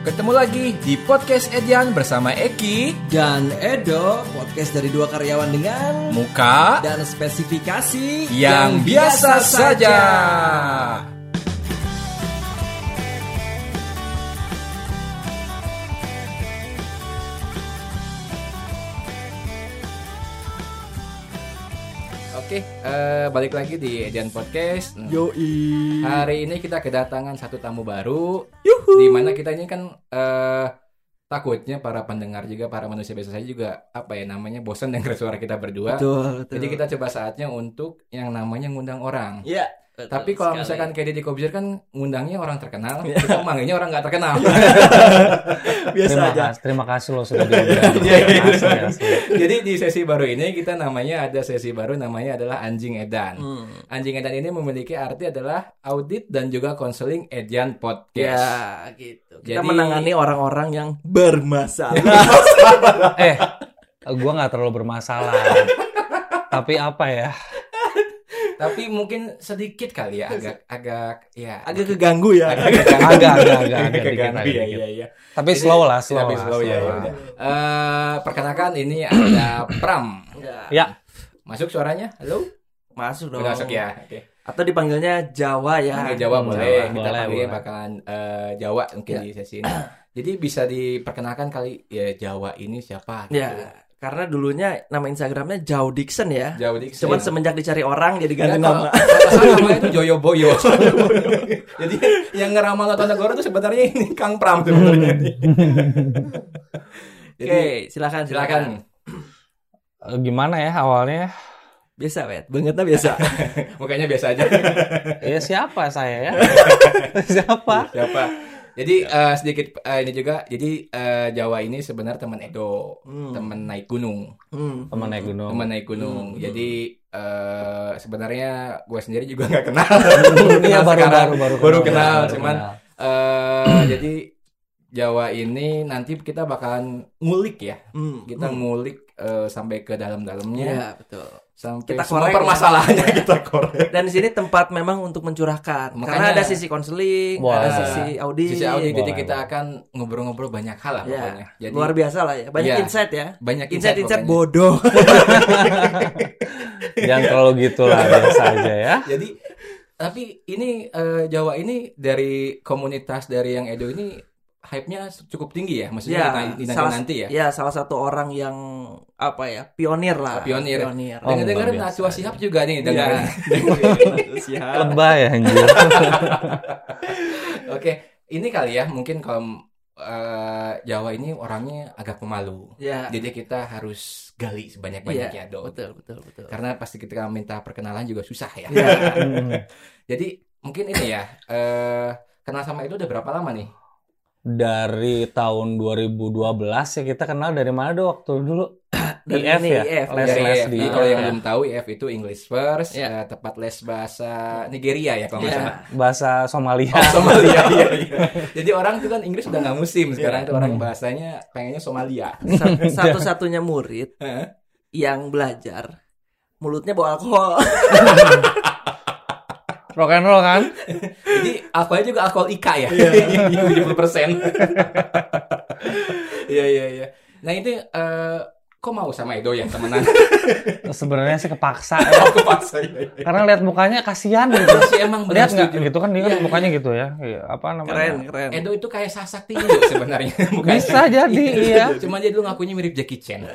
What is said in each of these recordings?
Ketemu lagi di podcast Edian bersama Eki, dan Edo, podcast dari dua karyawan dengan Muka, dan spesifikasi yang biasa saja. Oke, eh, balik lagi di Edian Podcast. Nah, Yoi. Hari ini kita kedatangan satu tamu baru, Yuhu. di mana kita ini kan eh, takutnya para pendengar juga, para manusia biasa saja juga apa ya namanya bosan dengan suara kita berdua. Betul, betul. Jadi kita coba saatnya untuk yang namanya ngundang orang. Ya. Tapi kalau misalkan kayak Deddy Kobzer kan ngundangnya orang terkenal, Iya. kita manggilnya orang nggak terkenal. biasa terima aja. kasih, terima kasih loh sudah diundang. Iya, iya. Asli. Jadi di sesi baru ini kita namanya ada sesi baru namanya adalah anjing edan. Hmm. Anjing edan ini memiliki arti adalah audit dan juga konseling edian podcast. Ya, gitu. Kita Jadi- menangani orang-orang yang bermasalah. Eh, gua nggak terlalu bermasalah. Tapi apa ya? Tapi mungkin sedikit kali ya agak agak ya Agak keganggu ya. agak Agak, agak, agak, agak dikit, keganggu agak ya ya ya. Tapi slow lah, slow Tapi lah. slow ya. slow ya udah. Eh, perkenalkan ini ada Pram. Ya. Ya, Masuk suaranya? Halo? Masuk dong. Masuk ya. Oke. Atau dipanggilnya Jawa ya. Panggil Jawa Hmm, boleh. Jawa, Kita boleh, panggilnya boleh. bakalan eh, Jawa mungkin Ya. di sesi ini. Jadi bisa diperkenalkan kali ya Jawa ini siapa? gitu. Ya, karena dulunya nama Instagramnya Jauh Dixon ya. Jawa Dixon. Cuman semenjak dicari orang jadi Ya, ganti kalau- nama. kalau namanya itu Joyo Boyo. Jadi yang ngeramal Tonegoro itu sebenarnya ini Kang Pram sebenarnya. Oke, silakan silakan. Eh, gimana ya awalnya? Biasa, Wet. Bangetnya biasa. Mukanya biasa aja. Ya siapa saya ya? siapa? Siapa? Jadi eh, sedikit eh, ini juga. Jadi eh, Jawa ini sebenarnya teman Edo, Hmm. teman naik gunung, Hmm. Teman naik gunung. teman naik gunung. Hmm. Jadi eh, sebenarnya gue sendiri juga nggak kenal. Iya Kenal baru, sekarang. baru baru Baru kenal, baru cuman kenal. Eh, jadi Jawa ini nanti kita bakalan ngulik ya. Hmm. Kita Hmm. ngulik eh, sampai ke dalam-dalamnya, Iya, betul. Sampai Kita semua korek ya. permasalahannya kita korek. Dan di sini tempat memang untuk mencurahkan. Makanya- Karena ada sisi konseling, Boleh. ada sisi audit. Sisi audit, jadi kita boleh. akan ngobrol-ngobrol banyak hal lah Ya, pokoknya. Jadi luar biasa lah ya. Banyak Iya. insight ya. banyak Insight-insight pokoknya. bodoh. Jangan terlalu gitu lah biasa aja ya. Jadi tapi ini eh, Jawa ini dari komunitas dari yang Edo ini hype-nya cukup tinggi ya, maksudnya Ya, nanti, salah, nanti ya. ya, salah satu orang yang apa ya, pionir lah. Pionir. Pionir. Oh, Dengar-dengar luar biasa. Najwa Shihab juga nih Iya. dengerin. Siap. Lebay ya anjir. Oke, ini kali ya mungkin kalau eh, Jawa ini orangnya agak pemalu. Ya. Jadi kita harus gali sebanyak-banyaknya Iya, Do. betul, betul, betul. Karena pasti kita minta perkenalan juga susah ya. Iya. Hmm. Jadi mungkin ini ya, eh kenal sama itu udah berapa lama nih? Dari tahun 2012 ya kita kenal dari mana tuh waktu dulu? Dari IF ini, ya? IF. Les Ya, les IF. di kalau yang ya. belum tahu IF itu English first, Iya. eh, tepat les bahasa Nigeria ya kalau nggak Iya. salah. bahasa Somalia. Oh, Somalia iya, iya. Jadi orang tuh kan Inggris udah nggak musim sekarang Iya. tuh orang Hmm. bahasanya pengennya Somalia. Sa- Satu-satunya murid Heeh. yang belajar mulutnya bawa alkohol. Rock and roll kan? Jadi alkoholnya juga alkohol Ika ya. 70 persen. Iya iya iya. Nah itu eh, kok mau sama Edo ya temenan? Sebenarnya sih kepaksa ya. Aku paksa ya. Karena lihat mukanya kasihan gitu. Sih emang Lihat nggak gitu kan dia kan Iya, mukanya gitu ya. Iya, apa namanya? Keren, keren. Edo itu kayak Sasak Tinju sebenarnya. Mukanya. Bisa jadi iya. Cuma dia dulu ngakunya mirip Jackie Chan.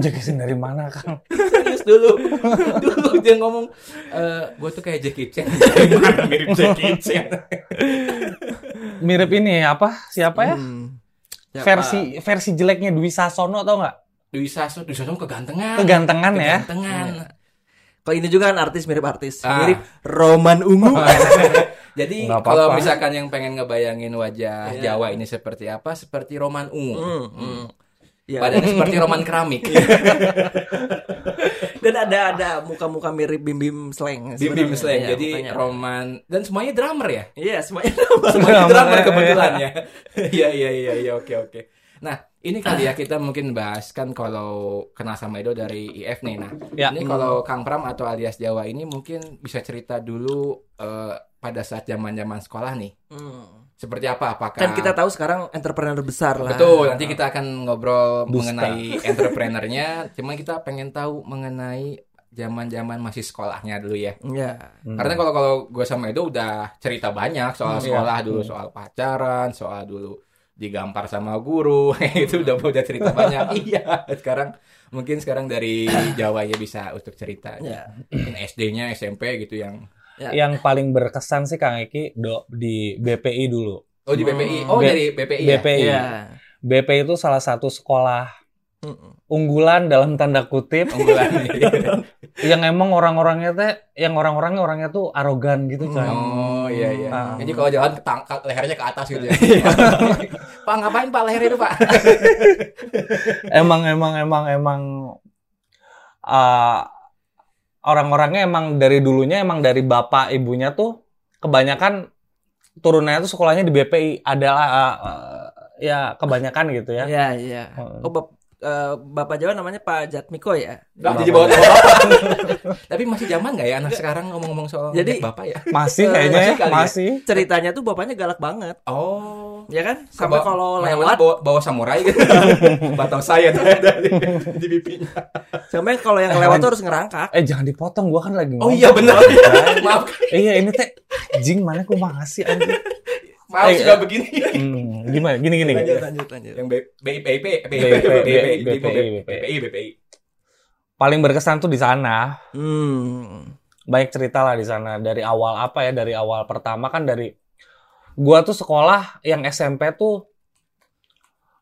Jackson dari mana Kang? Serius dulu. dulu dia ngomong eh gue tuh kayak Jackie Chan. Mirip Jackie Chan? Mirip ini apa? Siapa ya? Hmm. Siapa? Versi versi jeleknya Dwi Sasono tau nggak? Dwi Sasso, Dwi Sasso kegantengan. Kegantengan ya. Kegantengan. Kalau ini juga kan artis mirip artis, Ah. mirip Roman Ungu. Jadi kalau misalkan yang pengen ngebayangin wajah Iya. Jawa ini seperti apa? Seperti Roman Ungu. Hmm, hmm. Ya. Badannya seperti Roman keramik. Dan ada ada muka-muka mirip Bim Bim Slang. Bim Bim. Slang. Iya, Jadi mukanya. Roman dan semuanya drummer ya. Iya, semuanya. Semuanya Drummer, drummer ya. kebetulan ya. Iya iya iya iya oke oke. Nah, ini kali ya kita mungkin bahas kan kalau kenal sama Edo dari IF nih. Nah, Ya. ini kalau Kang Pram atau alias Jawa ini mungkin bisa cerita dulu eh, pada saat zaman-zaman sekolah nih. Hmm. Seperti apa apakah Kan kita tahu sekarang entrepreneur besar lah. Betul, nanti kita akan ngobrol Dusta. mengenai entrepreneurnya. Cuma kita pengen tahu mengenai zaman-zaman masih sekolahnya dulu ya. Ya. Hmm. Karena kalau kalau gue sama Edo udah cerita banyak soal Hmm, sekolah iya. dulu, Hmm. soal pacaran, soal dulu digampar sama guru, itu udah udah cerita banyak. iya, sekarang mungkin sekarang dari Jawa ya bisa untuk cerita. Ya. SD-nya, SMP gitu yang Yang paling berkesan sih Kang Eki do, di BPI dulu. Oh di BPI. Oh B- dari BPI ya. BPI. Iya. BPI itu salah satu sekolah Mm-mm. unggulan dalam tanda kutip Unggulan. yang emang orang-orangnya teh yang orang-orangnya orangnya tuh arogan gitu coy. Oh iya iya. Ah. Jadi kalau jalan ketangkat lehernya ke atas gitu ya. pak ngapain pak leher itu pak? emang emang emang emang uh, orang-orangnya emang dari dulunya emang dari bapak ibunya tuh kebanyakan turunannya tuh sekolahnya di BPI adalah uh, uh, ya kebanyakan gitu ya. Iya, iya. Heeh. Oh, eh, Bapak Jawa namanya Pak Jatmiko ya? Nah, jadi bawa. Tapi masih zaman nggak ya anak sekarang ngomong-ngomong soal Jadi- bapak ya? Masih Eh, kayaknya masih ya, ya? masih. Ceritanya tuh bapaknya galak banget. Oh. Ya kan? Sampai kalau lewat, bawa, bawa samurai gitu. Batang saya tuh di, pipinya. sampai kalau yang lewat tuh harus ngerangkak. Eh jangan dipotong gua kan lagi Oh iya benar. Maaf, iya ini teh jing mana ku makasih anjing. Maaf Eh, suka begini. Hmm, gimana? Gini gini. Lanjut, lanjut, lanjut. Yang BIP, BIP, BPI, BPI. Paling berkesan tuh di sana. Hmm. banyak cerita lah di sana dari awal apa ya dari awal pertama kan dari gua tuh sekolah yang SMP tuh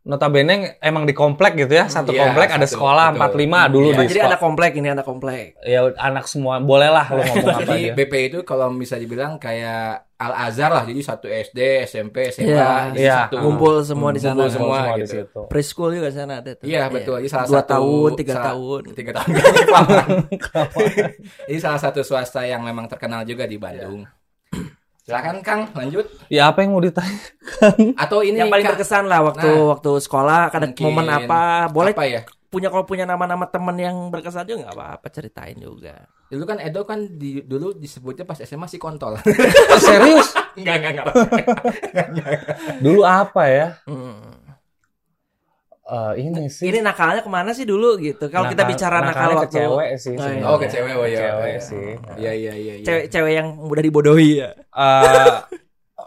notabene emang di komplek gitu ya satu Iya, komplek ada satu, sekolah betul. 45 dulu Iya, di Jadi sekolah anak komplek ini anak komplek. ya anak semua boleh lah lu ngomong apa Jadi aja BPI itu kalau bisa dibilang kayak Al Azhar lah, jadi satu SD, SMP, SMA, Iya, jadi iya. satu Ngumpul semua di sana. Semua di gitu. situ Preschool juga di sana ada tuh. Iya betul. Jadi salah Dua satu tahun, tiga salah- tahun. tiga tahun. Jadi salah satu swasta yang memang terkenal juga di Bandung. Silakan Kang, lanjut. ya apa yang mau ditanya Atau ini yang paling Kang, berkesan lah waktu Nah. waktu sekolah ada Mungkin momen apa boleh apa ya? punya kalau punya nama-nama temen yang berkesan juga nggak apa-apa ceritain juga Dulu kan Edo kan di, dulu disebutnya pas SMA si kontol. Oh, serius enggak, enggak, enggak. dulu apa ya Hmm. Eh, ini sih ini nakalnya ke mana sih dulu gitu kalau kita bicara nakal nakalnya ke waktu cewek sih Oh, iya. sebenarnya. Oh, ke cewek, oh iya. Cewek iya. sih. Iya, iya, iya, iya. cewek cewek yang mudah dibodohi ya Eh,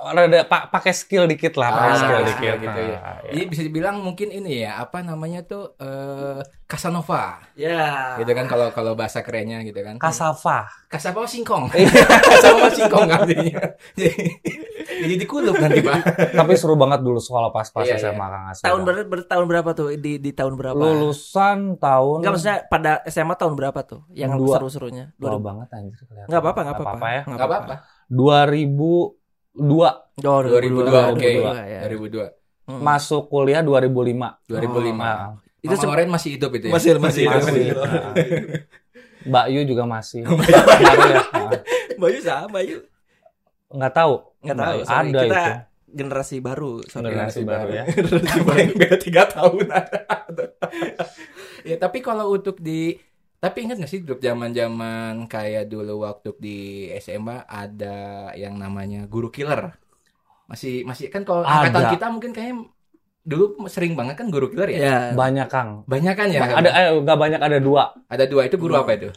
rada pa- pakai skill dikit lah pakai Ah, skill skill dikit gitu ya. Nah, ya. Jadi bisa dibilang mungkin ini ya, apa namanya tuh eh Casanova. ya Gitu kan kalau kalau bahasa kerennya gitu kan. Kasava Kasapa singkong. Kasapa singkong artinya. Jadi, jadi dikulup nanti, Pak. Tapi seru banget dulu sekolah pas-pas Iya, SMA iya. Kang Asep. tahun ber, ber- tahun berapa tuh di di tahun berapa Lulusan tahun Enggak maksudnya pada SMA tahun berapa tuh yang Dua. seru-serunya 2000 banget anjir kelihatan. nggak apa-apa nggak apa-apa ya. Nggak Enggak apa-apa. 2002 Oh, 2002, oke. 2002, ya. 2002. Hmm. masuk kuliah 2005. 2005. Nah, Itu Oren masih hidup itu ya? Masih- masih hidup. masih. hidup. Nah. Mbak Yu juga masih. Baru ya. Nah, Bayu sama Bayu Nggak tahu. Nggak tahu, sorry. Ada Kita itu. generasi baru sorry. Generasi baru ya. Paling beda tiga tahun. ya tapi kalau untuk di tapi ingat gak sih untuk zaman-zaman kayak dulu waktu di SMA ada yang namanya guru killer. Masih masih kan kalau angkatan kita mungkin kayaknya dulu sering banget kan guru killer ya. ya Banyak Kang. Banyak kan ya? Ada eh nggak banyak ada dua. ada dua itu guru Hmm. apa itu?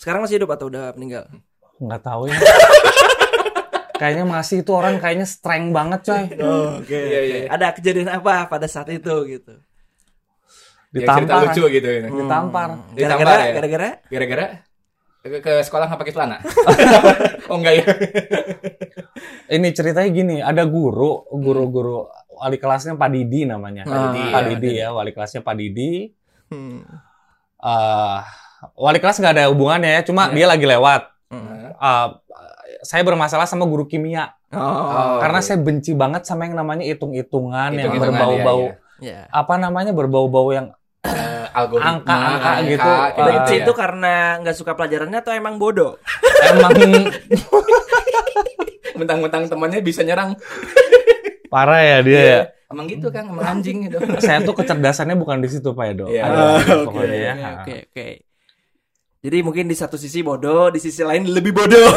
sekarang masih hidup atau udah meninggal Nggak tahu ya. kayaknya masih itu orang kayaknya strength banget coy. Oh, oke. Iya, iya. Ada kejadian apa pada saat itu gitu? Cerita Ditampar. lucu gitu. ya. Hmm. Ditampar Gara-gara ya? gara-gara Gara-gara ke, ke sekolah nggak pakai celana? oh enggak ya? Ini ceritanya gini, ada guru, guru-guru wali kelasnya Pak Didi namanya. Pak Didi, Pak ya, Didi ya, wali kelasnya Pak Didi. Hmm. eh wali kelas nggak ada hubungannya ya, cuma Ya. dia lagi lewat. Hmm. Eh, saya bermasalah sama guru kimia Oh, karena saya benci banget sama yang namanya hitung-hitungan yang berbau-bau ya, ya. ya. apa namanya berbau-bau yang Algoritma, Angka-angka gitu. kayak Ah, Benci ya. itu karena nggak suka pelajarannya atau emang bodoh? emang mentang-mentang temannya bisa nyerang. parah ya dia ya. Emang gitu kan, emang anjing gitu. Saya tuh kecerdasannya bukan di situ Pak Edo. Iya. Ada Ah, gitu Oke, pokoknya ya. oke, oke, oke. Jadi mungkin di satu sisi bodoh, di sisi lain lebih bodoh.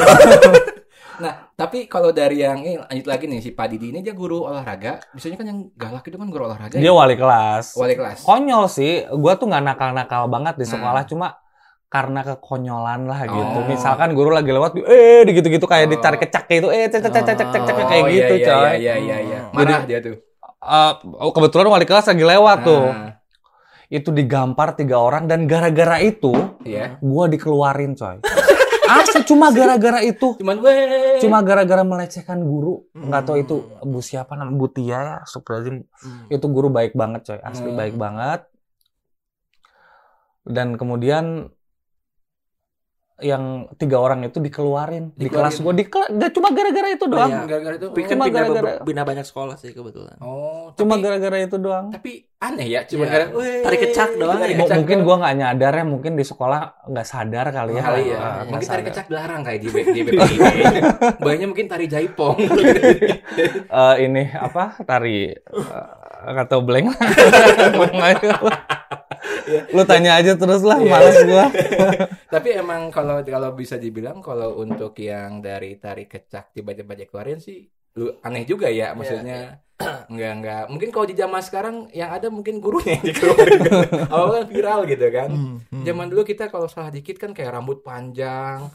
Nah, tapi kalau dari yang ini lanjut lagi nih si Pak Didi ini dia guru olahraga. Biasanya kan yang galak itu kan guru olahraga. Dia ya? wali kelas. wali kelas. Konyol sih. Gua tuh nggak nakal-nakal banget di Nah. sekolah, cuma karena kekonyolan lah gitu. Oh. Misalkan guru lagi lewat, eh gitu-gitu kayak Oh. ditarik kecak kayak itu, eh cek cek cek cek cek cek, kayak Oh, gitu, iya, coy. Iya, iya, iya, iya. Hmm. Marah dia tuh. Eh, oh, kebetulan wali kelas lagi lewat tuh. Nah, Itu digampar tiga orang dan gara-gara itu Iya. gua dikeluarin, coy. Asli cuma gara-gara itu. Cuman gue Cuma gara-gara melecehkan guru. Hmm. Nggak tahu itu Bu siapa namanya Bu Tia ya. Hmm. itu guru baik banget coy asli Hmm. baik banget dan kemudian yang tiga orang itu dikeluarin, di Dikeluarin. kelas gue di kelas gak cuma gara-gara itu doang iya. gara-gara itu. Pikir Cuma gara-gara- pindah banyak sekolah sih kebetulan. Oh, cuma gara-gara itu doang tapi aneh ya, cuma Iya. gara "Weh." Tarik kecak doang Tarik ya. Kecak mungkin gue nggak nyadar ya mungkin di sekolah nggak sadar kali ya kali ya. Ah, mungkin tarik sadar. kecak dilarang kayak di di BPID. Banyak mungkin tari jaipong. Eh, ini apa tari uh, atau blank lu tanya aja terus lah Iya. malas gua. Tapi emang kalau kalau bisa dibilang kalau untuk yang dari tari kecak tiba-tiba dikeluarin sih lu aneh juga ya maksudnya enggak enggak mungkin kalau di zaman sekarang yang ada mungkin gurunya yang dikeluarin. Awal kan viral gitu kan. Hmm. zaman dulu kita kalau salah dikit kan kayak rambut panjang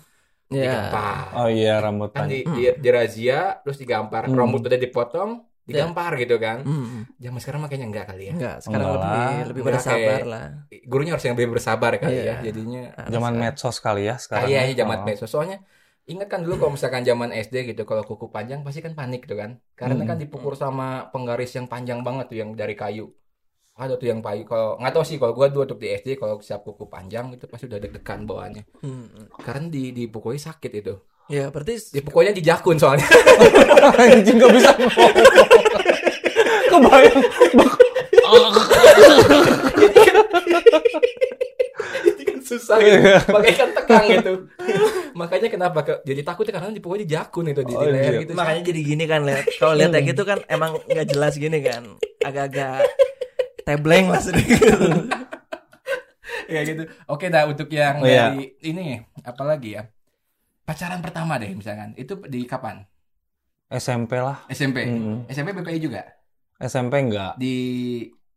Iya. digampar. Oh iya rambut kan panjang. di, di, dirazia terus digampar. Hmm. rambut udah dipotong digampar gitu kan Hmm. zaman sekarang makanya enggak kali ya Enggak, sekarang Enggak lebih lah. lebih bersabar kayak- lah. gurunya harus yang lebih bersabar kali Iya. ya jadinya zaman medsos kali ya sekarang Kayaknya zaman Oh. medsos. Soalnya ingat kan dulu kalau misalkan zaman SD gitu kalau kuku panjang pasti kan panik tuh kan. Karena Hmm. kan dipukul sama penggaris yang panjang banget tuh yang dari kayu. Ada tuh yang payu. Kalau nggak tahu sih kalau gua dulu waktu di SD kalau siap kuku panjang itu pasti udah deg-degan bawaannya. Hmm. Karena di dipukuli sakit itu. Ya, berarti Dipukulnya di jakun soalnya. anjing gak bisa ngomong kebayang Jadi kan susah gitu. Pakai kan tegang gitu. Makanya kenapa ke, jadi takut ya karena di jakun itu di, di Oh, leher iya. gitu. makanya jadi gini kan lihat. Kalau lihat kayak gitu kan emang nggak jelas gini kan. Agak-agak tebleng lah sedikit. ya gitu. Oke dah untuk yang Oh, iya. dari ini apalagi ya? Pacaran pertama deh misalkan. Itu di kapan? SMP lah SMP. Mm. SMP BPI juga SMP enggak di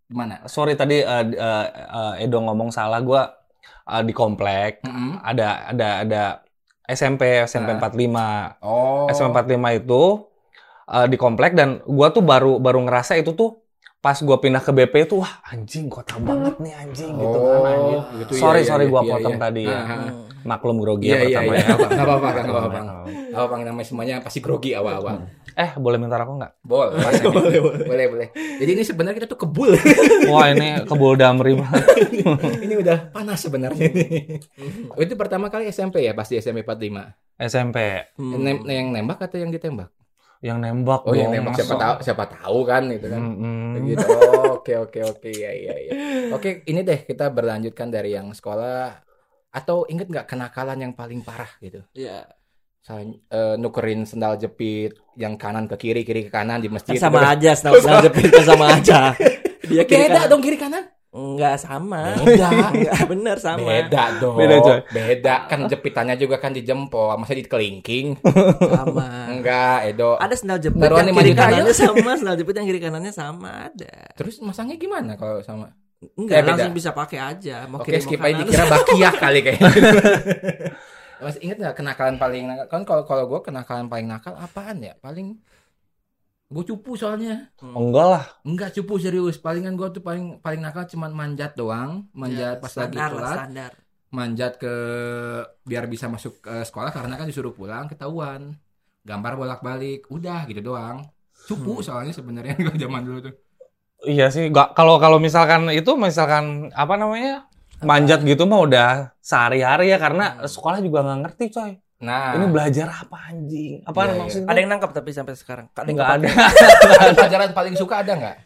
di mana? sorry tadi eh, eh, eh, Edo ngomong salah gua eh, di komplek Mm-mm. ada ada ada SMP SMP Ah. 45 Oh. SMP 45 itu eh, di komplek dan gua tuh baru baru ngerasa itu tuh pas gua pindah ke BP itu wah anjing kota banget nih anjing gitu kan anjing. gitu, Sorry, iya, sorry, iya, gua iya, potong iya. tadi ya. Ah, ah. Hmm. maklum grogi Iya ya iya pertama iya. ya. Nggak apa-apa, nggak apa-apa, nggak apa-apa. Nggak apa-apa, namanya semuanya pasti grogi awal-awal. Eh boleh minta rokok nggak? Boleh, boleh, boleh, boleh. Jadi ini sebenarnya kita tuh kebul. Wah ini kebul damri banget. ini udah panas sebenarnya ini. Itu pertama kali SMP ya, pasti SMP 45. SMP Hmm. Nem- yang nembak atau yang ditembak? yang nembak. Oh, yang dong, nembak masa- siapa tahu, siapa tahu kan gitu kan. Mm-mm. Begitu. Oh, Oke oke oke ya ya ya. Oke ini deh kita berlanjutkan dari yang sekolah atau inget nggak kenakalan yang paling parah gitu? Iya. Misalnya eh, nukerin sendal jepit yang kanan ke kiri kiri ke kanan di Kan masjid. sama gitu kan. aja, senal senal jepit kan sama aja. Dia kiri Beda kanan. dong kiri kanan. Enggak sama. Beda. Enggak bener sama. Beda dong. Beda, coy. Beda kan jepitannya juga kan di jempol, masa di kelingking? Sama. Enggak, Edo. Ada sendal jepit Taruhan yang kiri kanannya sama, sendal jepit yang kiri kanannya sama ada. Terus masangnya gimana kalau sama? Enggak, Eh, beda. langsung bisa pakai aja. Mau Oke, skip aja dikira bakiak kali kayaknya. Mas inget nggak kenakalan paling nakal? Kan kalau kalau gue kenakalan paling nakal apaan ya? Paling gue cupu soalnya. Enggak lah. Enggak cupu serius. Palingan gue tuh paling paling nakal cuman manjat doang, manjat Ya, pas lagi standar lah, telat, standar. manjat ke biar bisa masuk ke sekolah karena kan disuruh pulang ketahuan. Gambar bolak-balik, udah gitu doang. Cupu soalnya sebenarnya kalau zaman dulu tuh. Iya sih. Gak kalau kalau misalkan itu misalkan apa namanya manjat gitu mah udah sehari-hari ya karena sekolah juga nggak ngerti coy. Nah, Ini belajar apa anjing? Apa Iya, iya. maksudnya? Ada yang nangkap tapi sampai sekarang. Ada nggak ada. ada pelajaran paling suka ada nggak?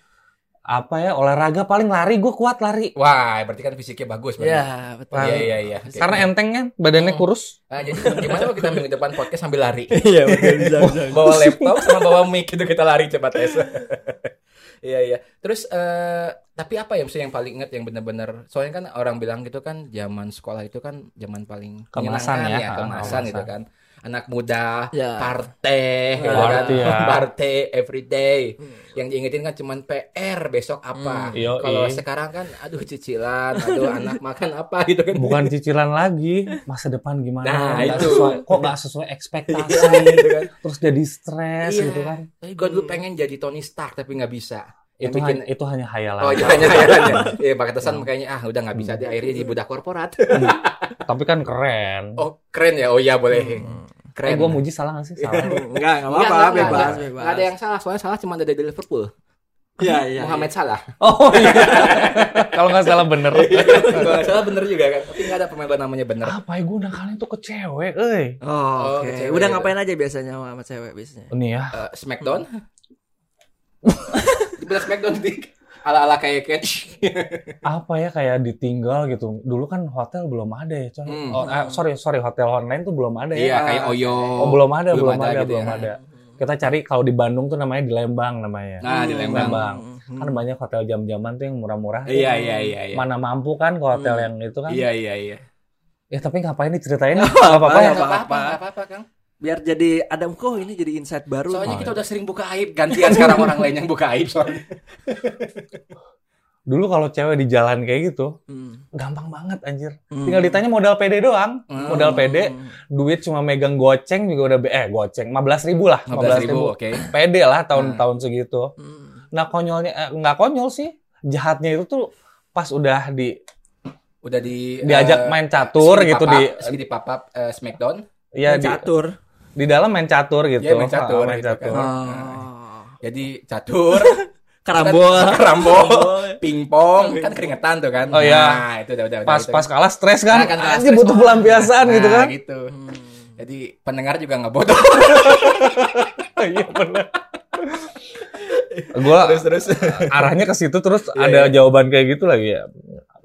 apa ya olahraga paling lari gue kuat lari. Wah, berarti kan fisiknya bagus. Iya, betul. Iya, iya, iya. Karena enteng kan badannya Hmm. kurus. Nah, jadi gimana kalau kita minggu depan podcast sambil lari? Iya, betul bisa bisa. bawa laptop sama bawa mic itu kita lari cepat tes. Iya iya. Terus eh tapi apa ya maksudnya yang paling ingat yang benar-benar soalnya kan orang bilang gitu kan zaman sekolah itu kan zaman paling Kemasan menyenangkan ya. Ah, kemasan kemasan. itu kan. Anak muda, Ya. partai, gitu kan. Party, ya. Party everyday. Yang diingetin kan cuman PR besok apa. Hmm. Kalau sekarang kan aduh cicilan, aduh anak makan apa gitu kan. Bukan cicilan lagi, masa depan gimana? Nah, Nggak itu. sesuai- kok nggak sesuai ekspektasi? gitu kan. Terus jadi stres Iya. gitu kan? Tapi gue dulu pengen jadi Tony Stark tapi nggak bisa. Yang Itu, bikin hanya, itu hanya hayalan. Oh iya hanya hayalannya. Iya batasan makanya ah udah nggak bisa dia akhirnya jadi budak korporat. Tapi kan keren. oh keren ya. Oh iya boleh. Eh, Keren. gue muji salah gak sih? Salah. Enggak, enggak Enggak, apa-apa, enggak, bebas, enggak. bebas. Nggak ada yang salah, soalnya salah cuma ada di Liverpool. Iya, iya. Muhammad Salah. Oh iya. Kalau nggak salah bener. Kalau nggak salah bener juga kan. Tapi nggak ada pemain namanya bener. Apa ya gue nakalnya tuh ke cewek, eh. Oh, Oh, oke. cewek Udah ngapain aja biasanya sama cewek biasanya? Ini ya. Eh, Smackdown. Dibilang Smackdown di ala-ala kayak catch. apa ya kayak ditinggal gitu. Dulu kan hotel belum ada ya, coy. Hmm. Oh, eh, sorry, sorry, hotel online tuh belum ada ya. Iya kayak Oyo. Oh, belum ada, Belum belum, ada ada, gitu belum ya. ada. Kita cari kalau di Bandung tuh namanya di Lembang namanya. Nah di Lembang. Lembang. Hmm. Kan banyak hotel jam-jaman tuh yang murah-murah. Iya iya iya. iya. Mana mampu kan ke hotel yang itu kan? Iya iya iya. Ya tapi ngapain diceritain? Gak apa-apa. Nggak apa-apa, nggak apa-apa Kang. Biar jadi ada kok ini jadi insight baru. Soalnya Oh, kita udah sering buka aib, gantian sekarang orang lain yang buka aib soalnya. Dulu kalau cewek di jalan kayak gitu, Hmm. gampang banget anjir. Hmm. Tinggal ditanya modal PD doang. Hmm. Modal PD, duit cuma megang goceng juga udah be- eh goceng 15 ribu lah, 15 ribu, oke. PD lah tahun-tahun segitu. Hmm. Nah konyolnya eh, nggak konyol sih, jahatnya itu tuh pas udah di Udah di diajak eh, main catur gitu papap, di Skidi papap eh, Smackdown. ya Main di, catur. Di dalam main catur gitu. Iya, main catur Ah, main gitu catur. kan. Oh. Jadi catur, Karambol. karambol, pingpong, kan keringetan tuh kan. Oh, iya. Nah, itu udah udah. udah, Pas itu. pas kalah stres kan, Nah, kan anjir stres, butuh pelampiasan gitu Nah, kan. gitu. Hmm. Jadi pendengar juga nggak bodoh. Iya benar. Gua terus terus. arahnya ke situ terus Iya, ada iya. jawaban kayak gitu lagi ya.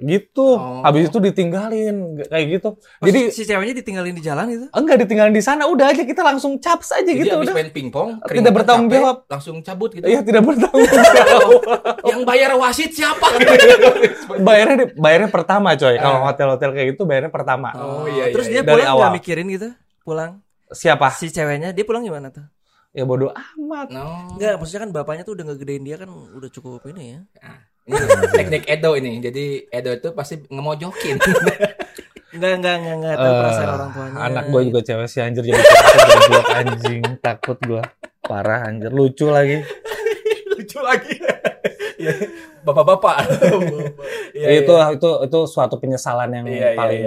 Gitu. Oh. Habis itu ditinggalin kayak gitu. Jadi Jadi si ceweknya ditinggalin di jalan gitu? enggak ditinggalin di sana, udah aja kita langsung caps aja Jadi gitu abis udah. main pingpong, Tidak bertanggung capek, jawab. langsung cabut gitu. Iya tidak bertanggung jawab. Yang bayar wasit siapa? bayarnya di- bayarnya pertama coy. Kalau Ah. hotel-hotel kayak gitu bayarnya pertama. Oh, iya, Terus iya, dia iya. Dari pulang awal. nggak mikirin gitu? Pulang. Siapa? Si ceweknya dia pulang gimana tuh? Ya bodoh amat. No. Enggak, maksudnya kan bapaknya tuh udah ngegedein dia kan udah cukup ini ya. Ini teknik Edo ini. Jadi Edo itu pasti ngemojokin. Enggak, enggak, enggak, enggak tahu Eh, perasaan orang tuanya. Anak gue juga cewek sih anjir jadi goblok anjing. Takut gue. Parah anjir. Lucu lagi. Lucu lagi. Iya. Bapak-bapak. Iya, itu iya. itu itu suatu penyesalan yang Iya, iya, paling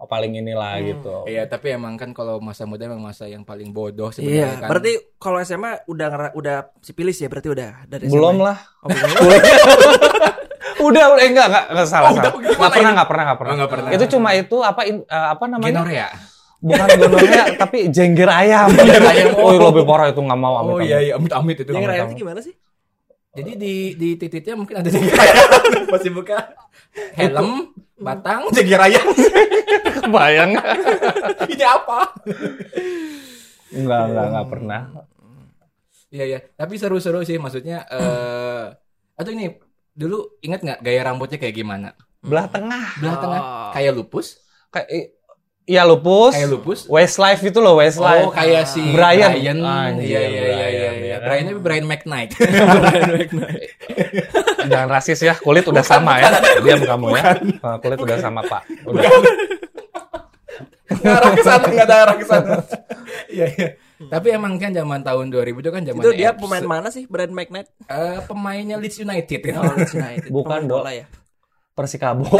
iya. paling inilah gitu. Iya, tapi emang kan kalau masa muda emang masa yang paling bodoh Iya, sebenarnya kan. berarti kalau SMA udah udah sipilis ya berarti udah dari SMA. Belum lah. Oh, belum. udah udah eh, enggak enggak enggak salah. Oh, udah, salah. gimana Enggak pernah enggak pernah enggak pernah. Oh, nggak pernah. Itu cuma itu apa in- eh, apa namanya? Genorea. Bukan gonornya tapi jengger ayam. Jengger ayam. Oh, lebih parah itu enggak mau amit. Oh iya iya, amit-amit itu. Yang amit-amit. raya itu gimana sih? Jadi di di titiknya mungkin ada jengger ayam. Masih buka helm, batang, jengger ayam. Kebayang. Ini apa? Enggak enggak enggak pernah. Iya iya, tapi seru-seru sih maksudnya eh atau ini dulu ingat nggak gaya rambutnya kayak gimana? Belah tengah. Belah Oh. tengah kayak lupus, Kayak Iya lupus. kayak lupus. Westlife itu loh Westlife. Oh, kayak si Brian. Brian. Anjir, Iya iya iya Brian, iya. ya iya. kan? Brian tapi Brian McKnight. Jangan rasis ya, kulit udah sama ya. Diam kamu ya. Ah, kulit udah sama Pak. Udah. Nggak arah ke sana, nggak ada arah ke sana. Iya iya. Tapi emang kan zaman tahun 2000 itu kan zaman Itu dia apps. pemain mana sih? Brand McKnight? Eh, pemainnya Leeds United ya. Oh, Leeds United. Bukan, bola ya. Persikabo.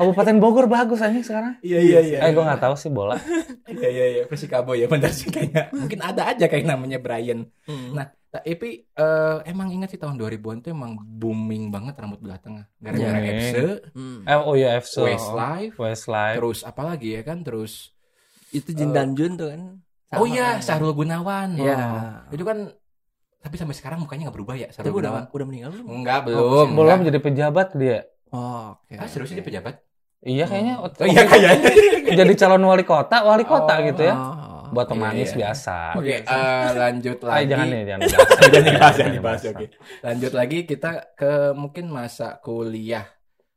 Kabupaten Bogor bagus anjing sekarang. Iya iya iya. Eh gue nggak tahu sih bola. Iya iya iya Persikabo ya benar sih kayaknya. Mungkin ada aja kayak namanya Brian. Hmm. Nah, tapi eh, emang ingat sih tahun 2000-an tuh emang booming banget rambut belah tengah. Gara-gara Booming. FC, Hmm. Eh oh iya FC. Westlife, Westlife. terus apa lagi ya kan? Terus Itu Jin Dan Jun tuh kan. Oh Sama iya, kan. Sahrul Gunawan. Iya. Oh. Itu kan tapi sampai sekarang mukanya nggak berubah ya Tapi Sahrul udah Gunawan. udah meninggal belum? Enggak, Oh, belum. Belum jadi pejabat dia. Oh, oke. Ah, serius dia pejabat? Iya kayaknya. Oh iya kayaknya. Jadi calon wali kota, wali kota Oh. gitu ya. Oh. Buat Iya, pemanis iya. biasa. Oke, eh, lanjut Ah, lagi. jangan nih, jangan dibahas. jangan dibahas, jangan dibahas. Oke. Lanjut lagi kita ke mungkin masa kuliah.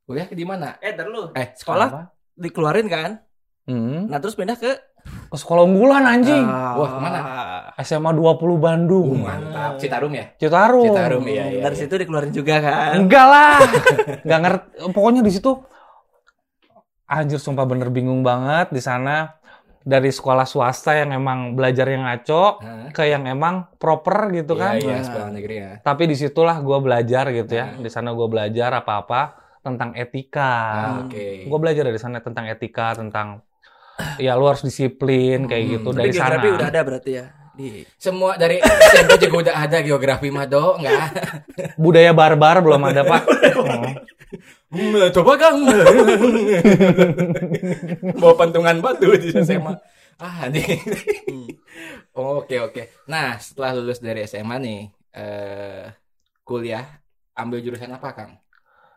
Kuliah di mana? Eh, ntar lu. Eh, Sekolah? apa? Dikeluarin kan? Hmm. Nah terus pindah ke ke sekolah unggulan anjing. Ah. Wah, ke mana? SMA 20 Bandung. Uh, mantap. Citarum ya? Citarum. Citarum, iya, iya. Dari iya. situ dikeluarin juga kan. Enggak lah. Enggak ngerti. Pokoknya di situ anjir sumpah bener bingung banget di sana dari sekolah swasta yang emang belajarnya ngaco Hah? ke yang emang proper gitu kan. Iya, iya, Nah. sekolah negeri ya. Tapi di situlah gue belajar gitu ya. Di sana gue belajar apa-apa tentang etika. Ah, Oke. Gue belajar dari sana tentang etika, tentang ya lu harus disiplin kayak Hmm, gitu Tapi dari sana. geografi udah ada berarti ya di Semua dari SMP juga udah ada geografi mah do, enggak? Budaya barbar belum ada pak. Hmm. Coba Kang. Bawa pantungan batu di SMA. Ah, nih. Oh, Oke, oke. Nah, setelah lulus dari SMA nih, eh kuliah ambil jurusan apa, Kang?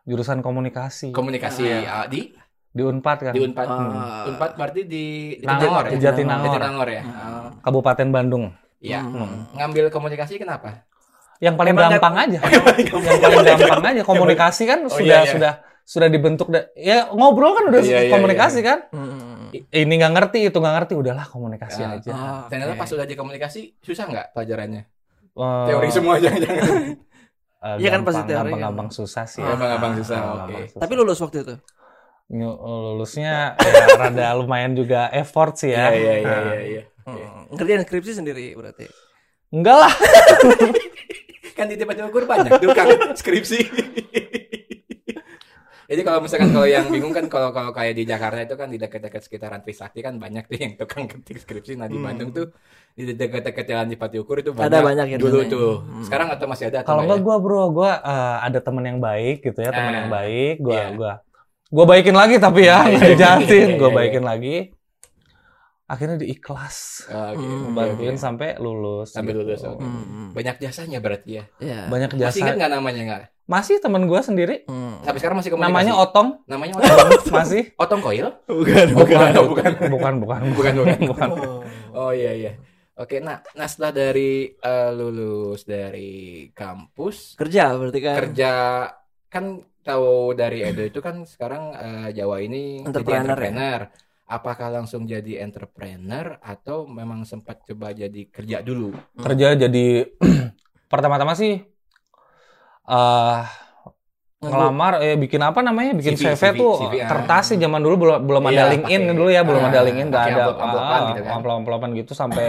Jurusan komunikasi Komunikasi Ah. ah, di di Unpad kan. di Unpad. Ah. Unpad berarti di di Nangor, ya? Jatinangor. Jatinangor ya. Ah, Kabupaten Bandung. Iya. Hmm. Ngambil komunikasi kenapa? Yang paling Emang gampang aja. yang paling gampang aja komunikasi kan Oh, sudah iya, iya. sudah sudah dibentuk da- ya ngobrol kan udah Iya, iya, komunikasi kan. Hmm. I- Ini nggak ngerti itu nggak ngerti udahlah komunikasi Ya. aja. Ah, Ternyata oke. pas udah komunikasi susah nggak pelajarannya? Eh, Teori semua jangan-jangan. eh, Iya kan pasti teori gampang, kan. gampang susah sih. Ah. Gampang-gampang susah, Gampang-gampang oke. susah. Tapi lulus waktu itu. Lulusnya ya rada lumayan juga effort sih ya. Iya, iya, iya, Nah, iya, iya. Hmm. Ngerjain skripsi sendiri berarti. Enggak lah. Kan di tempat ukur banyak tukang skripsi. Jadi kalau misalkan kalau yang bingung kan kalau kalau kayak di Jakarta itu kan di dekat-dekat sekitaran Trisakti kan banyak tuh yang tukang ketik skripsi. Nah di Bandung tuh di dekat-dekat jalan di Pati Ukur itu banyak. Ada banyak ya di dulu ya? tuh. Hmm. Sekarang atau masih ada? Kalau enggak ya? gua bro, gua eh, ada temen yang baik gitu ya, temen Ah, yang baik. Gua iya. gua gua baikin lagi tapi ya, nggak dijahatin. iya, Gua iya, baikin lagi. Akhirnya diikhlas. Oh, oke. Hmm. Bantuin Oke. sampai lulus. Sampai gitu. lulus, oke. Hmm. Banyak jasanya berarti ya. Iya. Banyak Masih jasa. ingat nggak namanya nggak? Masih temen gua sendiri. Hmm. Sampai sekarang masih komunikasi. Namanya Otong. namanya Otong. Masih. Otong Koil? Bukan, bukan. Oh, bukan. bukan, bukan, Bukan, bukan. bukan. Oh iya iya. Oke, nah, nah setelah dari eh, lulus dari kampus Kerja berarti kan. kerja kan tahu dari Edo itu kan sekarang eh, Jawa ini jadi Entrepreneur ya? Apakah langsung jadi entrepreneur atau memang sempat coba jadi kerja dulu? Kerja jadi pertama-tama sih eh ngelamar eh bikin apa namanya bikin CV, CV, tuh CV, ah. kertas sih zaman dulu belum belum ada Iya, LinkedIn pakai- dulu ya belum ah, ada LinkedIn nggak ada amplop-amplopan gitu kan. gitu sampai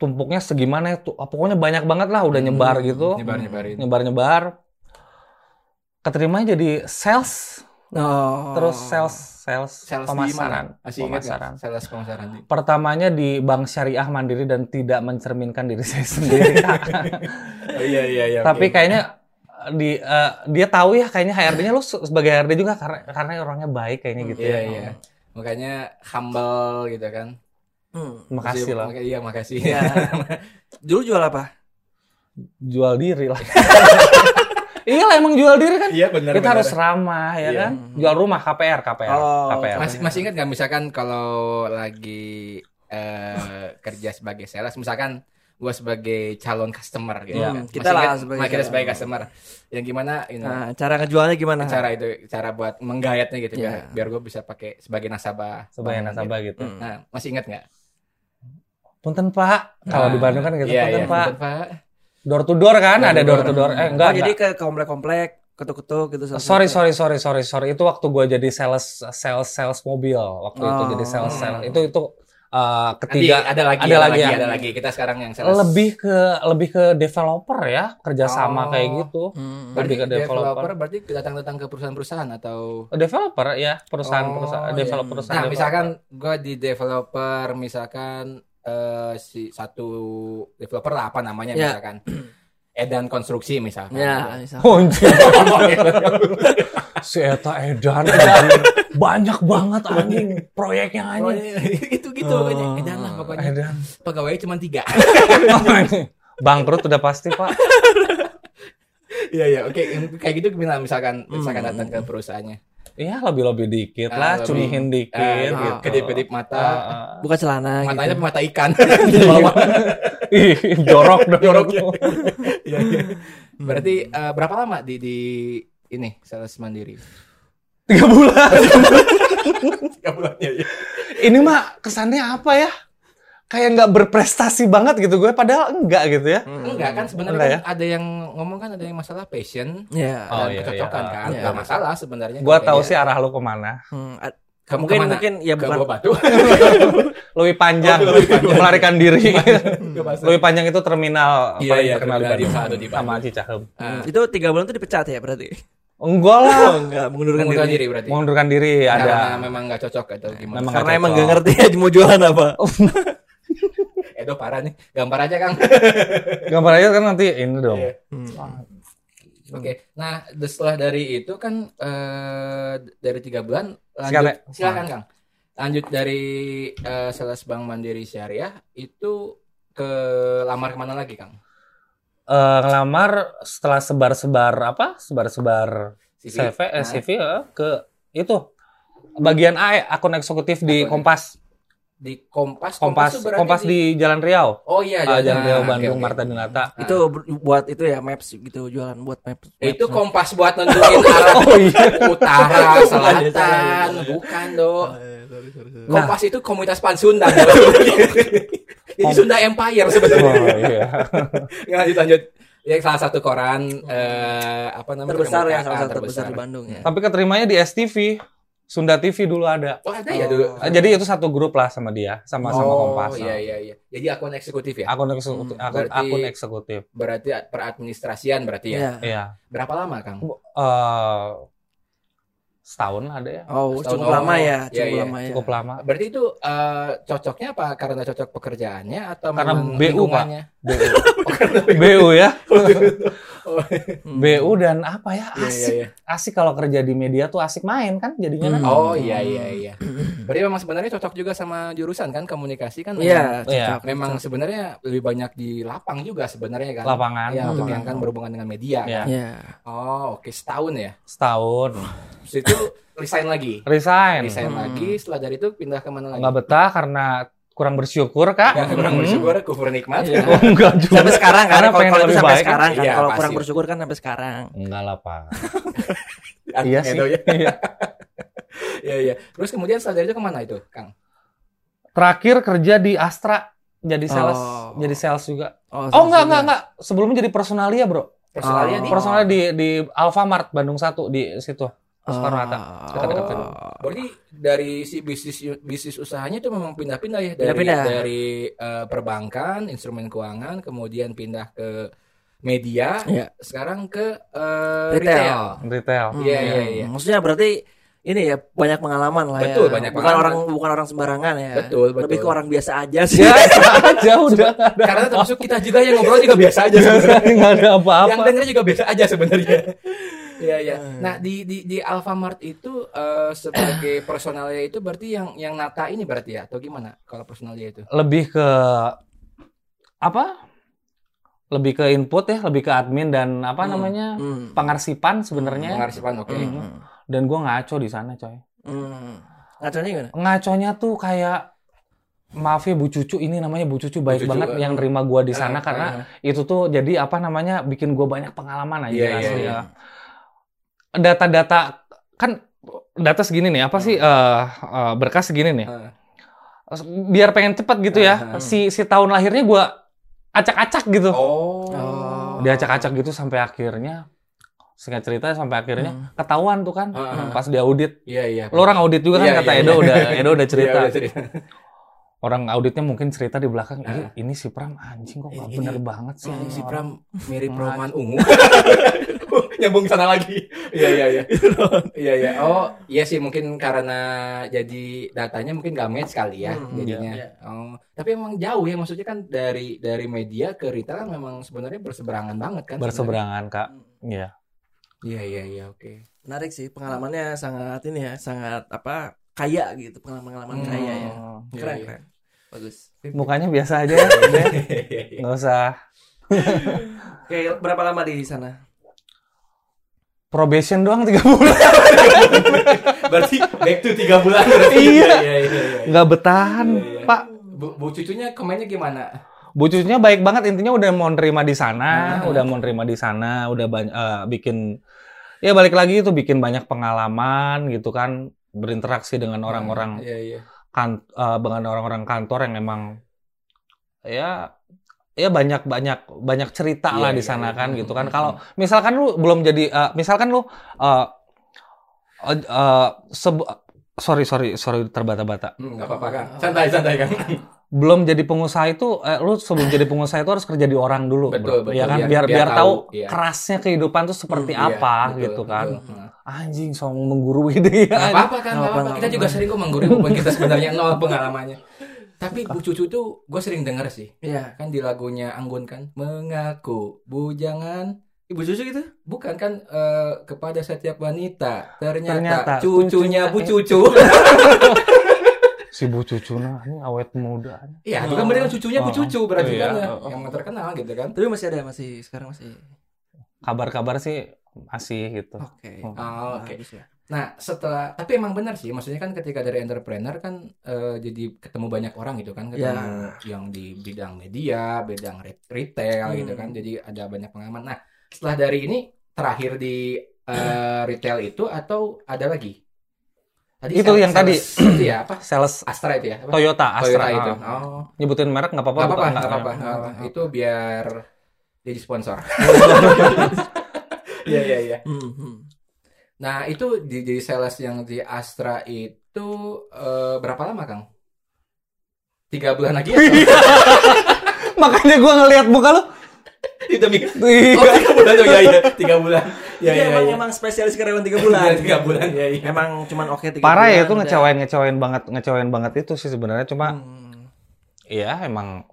tumpuknya segimana tuh ah, pokoknya banyak banget lah udah nyebar Hmm, gitu Nyebar-nyebarin. nyebar nyebar keterima jadi sales Oh. terus sales sales, Sales pemasaran? Masih ingat pemasaran nggak? Sales pemasaran. pertamanya di Bank Syariah Mandiri dan tidak mencerminkan diri saya sendiri Oh iya iya iya. tapi oke. kayaknya di eh, dia tahu ya kayaknya HRD-nya lu se- sebagai HRD juga karena karena orangnya baik kayaknya gitu Iya ya. iya. Makanya humble gitu kan. Hmm. Makasih lah. Makanya- Iya makasih. Iya. Dulu jual apa? Jual diri lah. iya lah emang jual diri kan. Iya benar. Kita harus ramah ya Iya. kan. Jual rumah KPR KPR Oh, KPR. masih masih ingat nggak misalkan kalau lagi eh, kerja sebagai sales misalkan gua sebagai calon customer gitu Iya, kan. kita lah sebagai kita sebagai customer yang gimana ini Nah, cara ngejualnya gimana? cara itu cara buat menggayatnya gitu Iya. biar biar gue bisa pakai sebagai nasabah Sebagai Bank nasabah gitu. Hmm. nah masih ingat nggak Punten Pak. Kalau Nah, di Bandung kan gitu iya, punten iya, Pak. punten, Pak Door to door kan Door ada door door. to door. Eh Oh, enggak jadi enggak. ke komplek-komplek, ketuk-ketuk gitu. Sorry sorry sorry sorry sorry itu waktu gua jadi sales sales sales mobil waktu itu Oh. jadi sales sales itu itu uh, Nanti ketiga ada lagi ada ada, lagi lagi ya. ada lagi kita sekarang yang sales lebih ke lebih ke developer ya kerjasama Oh. kayak gitu Hmm. berarti lebih ke developer. developer. berarti datang-datang ke perusahaan-perusahaan atau developer ya perusahaan Oh, perusahaan iya. developer perusahaan Nah, developer. misalkan gue di developer, misalkan eh, si satu developer lah apa namanya Ya. misalkan Edan Konstruksi misalkan. Ya, misal. Oh, si Eta Edan anjing. banyak banget anjing proyeknya Oh, anjing iya. itu gitu Oh. pokoknya Edan lah pokoknya. Edan Pegawainya cuma tiga. bangkrut udah pasti pak Iya iya oke kayak gitu gimana misalkan Hmm. misalkan datang ke perusahaannya. Iya lebih lebih dikit Ah, lah lebih- cunihin dikit Eh, gitu kedip-kedip mata. Ah, ah. Buka celana Matanya gitu. mata ikan di bawah. Ih, jorok dong Jorok ya. Iya, iya. Berarti eh, berapa lama di di ini sales mandiri? Tiga bulan. Tiga bulan ya. ya. Ini mah kesannya apa ya? Kayak nggak berprestasi banget gitu gue, padahal enggak gitu ya. Enggak kan sebenarnya Enggak kan ada yang ngomong kan ada yang masalah passion Ya. Oh, dan iya, kecocokan iya. kan. Iya. Enggak masalah sebenarnya. Gue tahu kayak sih arah lu ke mana. Hmm. Kamu mungkin ke mana? mungkin ya bukan Batu. Lebih panjang, Oh, lebih panjang. melarikan diri. Lebih panjang itu terminal Iya, paling iya, terkenal di terminal di Bandung satu di sama. Cicahem. Ah, itu tiga bulan tuh dipecat ya berarti. Enggak lah, Oh, enggak mengundurkan mengundurkan diri. diri berarti. mengundurkan diri Karena ada. memang nggak cocok atau gimana? Memang Karena nggak emang cocok. gak ngerti ya mau jualan apa. Edo parah nih. Gambar aja Kang. Gambar aja kan nanti ini dong. Iya. Hmm. Oke. Nah, de- setelah dari itu kan eh, dari tiga bulan lanjut. Silakan. Silakan Kang. Lanjut dari eh, sales Bank Mandiri Syariah itu ke lamar ke mana lagi Kang? Eh, ngelamar setelah sebar-sebar apa? Sebar-sebar CV? CV, eh, Nah, CV eh, ke itu bagian A akun eksekutif di Akun- Kompas. Di Kompas. Kompas berarti Kompas di Jalan Riau. Oh iya, Ah, Jalan Riau Oke, Bandung oke. Marta Dinata. Ah. Itu bu- buat itu ya maps gitu jualan buat maps. Itu maps. kompas buat nentuin arah Oh iya. utara, selatan, bukan dok. Nah. Kompas itu komunitas Pansunda. Jadi Sunda Empire sebenarnya. Oh iya. lanjut lanjut. Ya salah satu koran eh, apa namanya terbesar ya salah satu terbesar di Bandung ya. Tapi keterimanya di STV. Sunda TV dulu ada. Oh ada ya dulu. Ah, Jadi itu satu grup lah sama dia, sama sama oh, Kompas. iya iya iya. Jadi akun eksekutif ya. Akun eksekutif, Hmm, akun, berarti- akun eksekutif. Berarti peradministrasian berarti ya. Iya. Iya. Berapa lama Kang? Eh setahun ada ya. Oh, Setahun. cukup Oh, lama ya, iya, cukup iya. lama ya. Cukup lama. Berarti itu eh, cocoknya apa? Karena cocok pekerjaannya atau Karena memang BU, lingkungannya? BU. BU ya. Oh, Hmm. BU dan apa ya? Iya, Asik. iya, iya. Asik kalau kerja di media tuh asik main kan jadinya kan. Hmm. Oh iya iya iya. Berarti memang sebenarnya cocok juga sama jurusan kan komunikasi kan? Iya, Iya. cocok. Memang sebenarnya lebih banyak di lapang juga sebenarnya kan. Lapangan. Ya, untuk Hmm. yang kan berhubungan dengan media. Iya. kan? Iya. Oh, oke setahun ya. Setahun. Terus itu resign lagi. Resign. Resign Hmm. lagi. Setelah dari itu pindah ke mana lagi? Nggak betah karena kurang bersyukur kak. Ya, kurang Hmm. bersyukur, kufur nikmat. Iya. Oh, enggak juga. Sampai sekarang kan Karena kalau pengen kalau lebih sampai baik sekarang kan Iya, kalau pasti. kurang bersyukur kan sampai sekarang. Enggak lah pak. Iya sih. Edo ya. Iya. Iya iya. Terus kemudian setelah dari itu ke mana itu, Kang? Terakhir kerja di Astra jadi sales, Oh. jadi sales juga. Oh, Oh enggak enggak enggak. Sebelumnya jadi personalia bro. Personalnya Oh. di Personalia di di Alfamart Bandung 1 di situ. Oh. Soekarno Hatta. Dekat-dekat situ. Berarti dari si bisnis bisnis usahanya itu memang pindah-pindah ya dari Pindah-pindah. dari eh, perbankan, instrumen keuangan, kemudian pindah ke media, Iya. sekarang ke eh, Retail. retail. Retail. Hmm. Iya, iya, iya. Maksudnya berarti ini ya banyak pengalaman lah Betul, ya. banyak bukan pengalaman. orang bukan orang sembarangan ya. Betul, betul. Lebih ke orang biasa aja sih. Ya, aja udah. Karena termasuk kita juga yang ngobrol juga biasa aja sebenarnya. Ada yang apa-apa. dengar juga biasa aja sebenarnya. Iya iya. Nah di di di Alfamart itu eh, sebagai personalnya itu berarti yang yang nata ini berarti ya atau gimana kalau personalnya itu? Lebih ke apa? Lebih ke input ya, lebih ke admin dan apa Hmm. namanya? Hmm. pengarsipan sebenarnya. Pengarsipan oke. Hmm. Dan gua ngaco di sana, coy. Hmm. Ngaconya gimana? Ngaconya tuh kayak maaf ya Bu Cucu ini namanya Bu Cucu baik Cucu, banget eh. yang terima gua di sana Ah, karena ah. itu tuh jadi apa namanya bikin gua banyak pengalaman aja iya, asli iya. ya. Data-data kan data segini nih apa sih eh, eh, berkas segini nih. Ah. Biar pengen cepet gitu ya. ah. Si si tahun lahirnya gua acak-acak gitu. Oh. Oh. Diacak-acak gitu sampai akhirnya singkat cerita sampai akhirnya Hmm. ketahuan tuh kan Ah, ah. pas dia audit. Iya iya. Lo orang audit juga kan Iya, kata iya, Edo iya. udah Edo udah cerita. Iya, udah cerita. Orang auditnya mungkin cerita di belakang, "Ih, Ah. ini si Pram anjing kok gak Ini- bener ini- banget sih. Ini ini si orang." Pram mirip Roman ungu. Nyambung sana lagi. Iya iya iya. Iya iya. Oh, iya sih mungkin karena jadi datanya mungkin gak match kali ya Hmm, jadinya. iya. Oh, tapi emang jauh ya maksudnya kan dari dari media ke retail kan memang sebenarnya berseberangan banget kan. Berseberangan, Kak. Iya. Iya iya iya oke. Menarik sih pengalamannya sangat ini ya, sangat apa? kaya gitu, pengalaman-pengalaman Hmm. kaya ya. Iya, Keren, iya. keren. Bagus. Mukanya biasa aja ya. udah. Nggak usah Oke, berapa lama di sana? Probation doang tiga bulan. Berarti back to tiga bulan berarti. Iya. iya iya iya. iya. Nggak betahan, Iya, iya. Pak. Bu, bu cucunya komennya gimana? Bucunya baik banget intinya udah mau nerima di sana, Ah. udah mau nerima di sana, udah banyak bikin ya balik lagi itu bikin banyak pengalaman gitu kan berinteraksi dengan orang-orang Iya, iya. kan eh, dengan orang-orang kantor yang emang ya ya banyak banyak banyak cerita Iya, lah di iya, sana iya. kan Hmm, gitu kan hmm, kalau misalkan lu belum jadi eh, misalkan lu eh, eh, eh, sebu- sorry sorry sorry terbata-bata Hmm, nggak apa-apa kan. Santai, santai kan. belum jadi pengusaha itu eh, lu sebelum jadi pengusaha itu harus kerja di orang dulu Betul, bro. betul. ya kan Biar- biar biar tahu, iya. kerasnya kehidupan tuh seperti Iya, apa betul, gitu kan betul. Nah. anjing sombong menggurui deh ya apa-apa kan, apa-apa. Kita juga sering kok menggurui kita sebenarnya nol pengalamannya. Tapi Bu Cucu tuh gue sering denger sih. Iya. Kan di lagunya Anggun kan, mengaku bujangan Ibu susu gitu? Bukan kan eh, kepada setiap wanita. Ternyata, Ternyata cucunya Bu Cucu. si bu cucu nah ini awet muda Iya, itu kan berarti kan cucunya Bu Oh, Cucu berarti iya. kan ya. Yang terkenal gitu kan. Tapi masih ada masih sekarang masih. kabar-kabar sih masih gitu Oke. Oh. Oh, oke. Ya. Nah, setelah tapi emang benar sih, maksudnya kan ketika dari entrepreneur kan eh, jadi ketemu banyak orang gitu kan, ketemu yang di bidang media, bidang re- retail gitu Hmm. kan, jadi ada banyak pengalaman. Nah, setelah dari ini terakhir di eh, retail itu atau ada lagi? Itu sales- yang tadi. sales itu ya apa? sales Astra itu ya? Apa? Toyota Astra Toyota itu. ah. Oh, nyebutin merek nggak apa-apa nggak apa-apa, nggak apa-apa. Nggak apa-apa. apa-apa. Itu biar jadi sponsor. Iya, iya, iya. Nah, itu di jadi sales yang di Astra itu eh, berapa lama, Kang? Tiga bulan lagi ya? makanya gua ngelihat muka lu Itu. Iya. Oh, tiga bulan. Oh, iya, iya. Tiga bulan. Iya, Dia iya, emang iya. emang spesialis karyawan tiga bulan. Iya, tiga bulan. Iya, iya. Emang cuman oke tiga parah bulan. ya itu ngecewain ngecewain banget ngecewain banget itu sih sebenarnya cuma Hmm. ya emang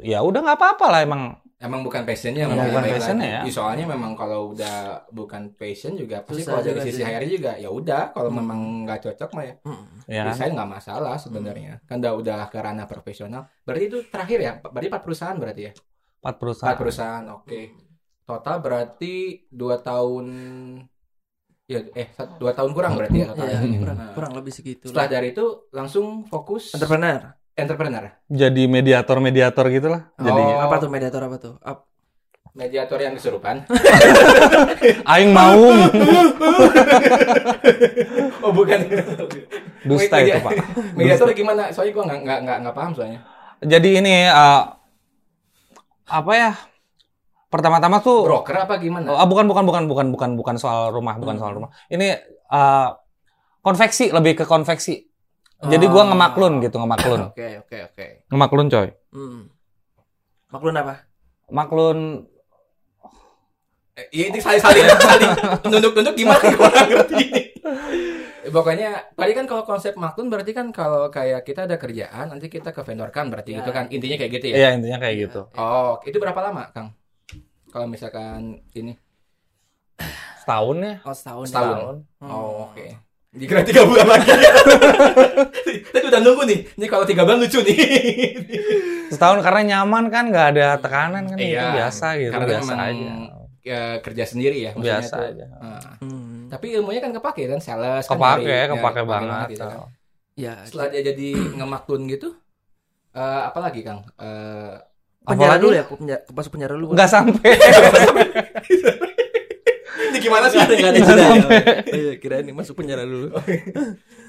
ya udah nggak apa-apa lah emang Emang bukan passionnya, Emang mungkin bukan baik passionnya ya. Soalnya memang kalau udah bukan passion juga pasti kalau dari sisi. HR juga ya udah kalau memang nggak cocok mah ya Hmm. ya kan desain nggak masalah sebenarnya. Kan udah udah ke ranah profesional. Berarti itu terakhir ya? Berarti empat perusahaan berarti ya? empat perusahaan Empat perusahaan, oke. Total berarti dua tahun ya eh dua tahun kurang berarti ya total. Iya, ini. kurang, Nah, kurang lebih segitu. Setelah dari itu langsung fokus entrepreneur. Entrepreneur. jadi mediator mediator gitulah Oh. Apa tuh mediator apa tuh? Ap- Mediator yang kesurupan. aing mau oh bukan. dusta itu pak Mediator gimana? Soalnya gua nggak nggak nggak nggak paham soalnya. jadi ini eh, apa ya pertama-tama tuh Broker apa gimana? Ah, bukan bukan bukan bukan bukan bukan soal rumah, bukan soal rumah. Ini eh, konveksi lebih ke konveksi. Jadi gua Oh. ngemaklun gitu, ngemaklun. Oke, oke, oke. Ngemaklun coy. Hmm. Maklun apa? Maklun Eh, Iya itu saling saling saling nunduk-nunduk gimana? Gua ngerti. Eh, Pokoknya tadi kan kalau konsep maklun berarti kan kalau kayak kita ada kerjaan nanti kita ke vendor kan berarti Ya. gitu kan intinya kayak gitu ya. Iya, intinya kayak gitu. Oh, itu berapa lama, Kang? Kalau misalkan ini Setahun ya? Oh, setahun. Setahun. Hmm. Oh, oke. Dikira tiga bulan lagi. Tadi udah nunggu nih. Ini kalau tiga bulan lucu nih. Setahun karena nyaman kan, nggak ada tekanan kan, itu Iya, biasa gitu, karena biasa aja. ya, kerja sendiri ya. maksudnya Biasa tuh. aja. Nah, Hmm. tapi ilmunya kan kepake kan sales. kan Kepake, dari- kepake ya, banget. gitu kan. Ya, Setelah dia jadi ngemaklun gitu, eh apa lagi Kang? Eh penjara Apalagi? dulu ya, penjara, masuk penjara dulu. Nggak sampai. ini gimana sih? Nggak ada, jeda ya. Iya, kirain nih masuk penjara dulu.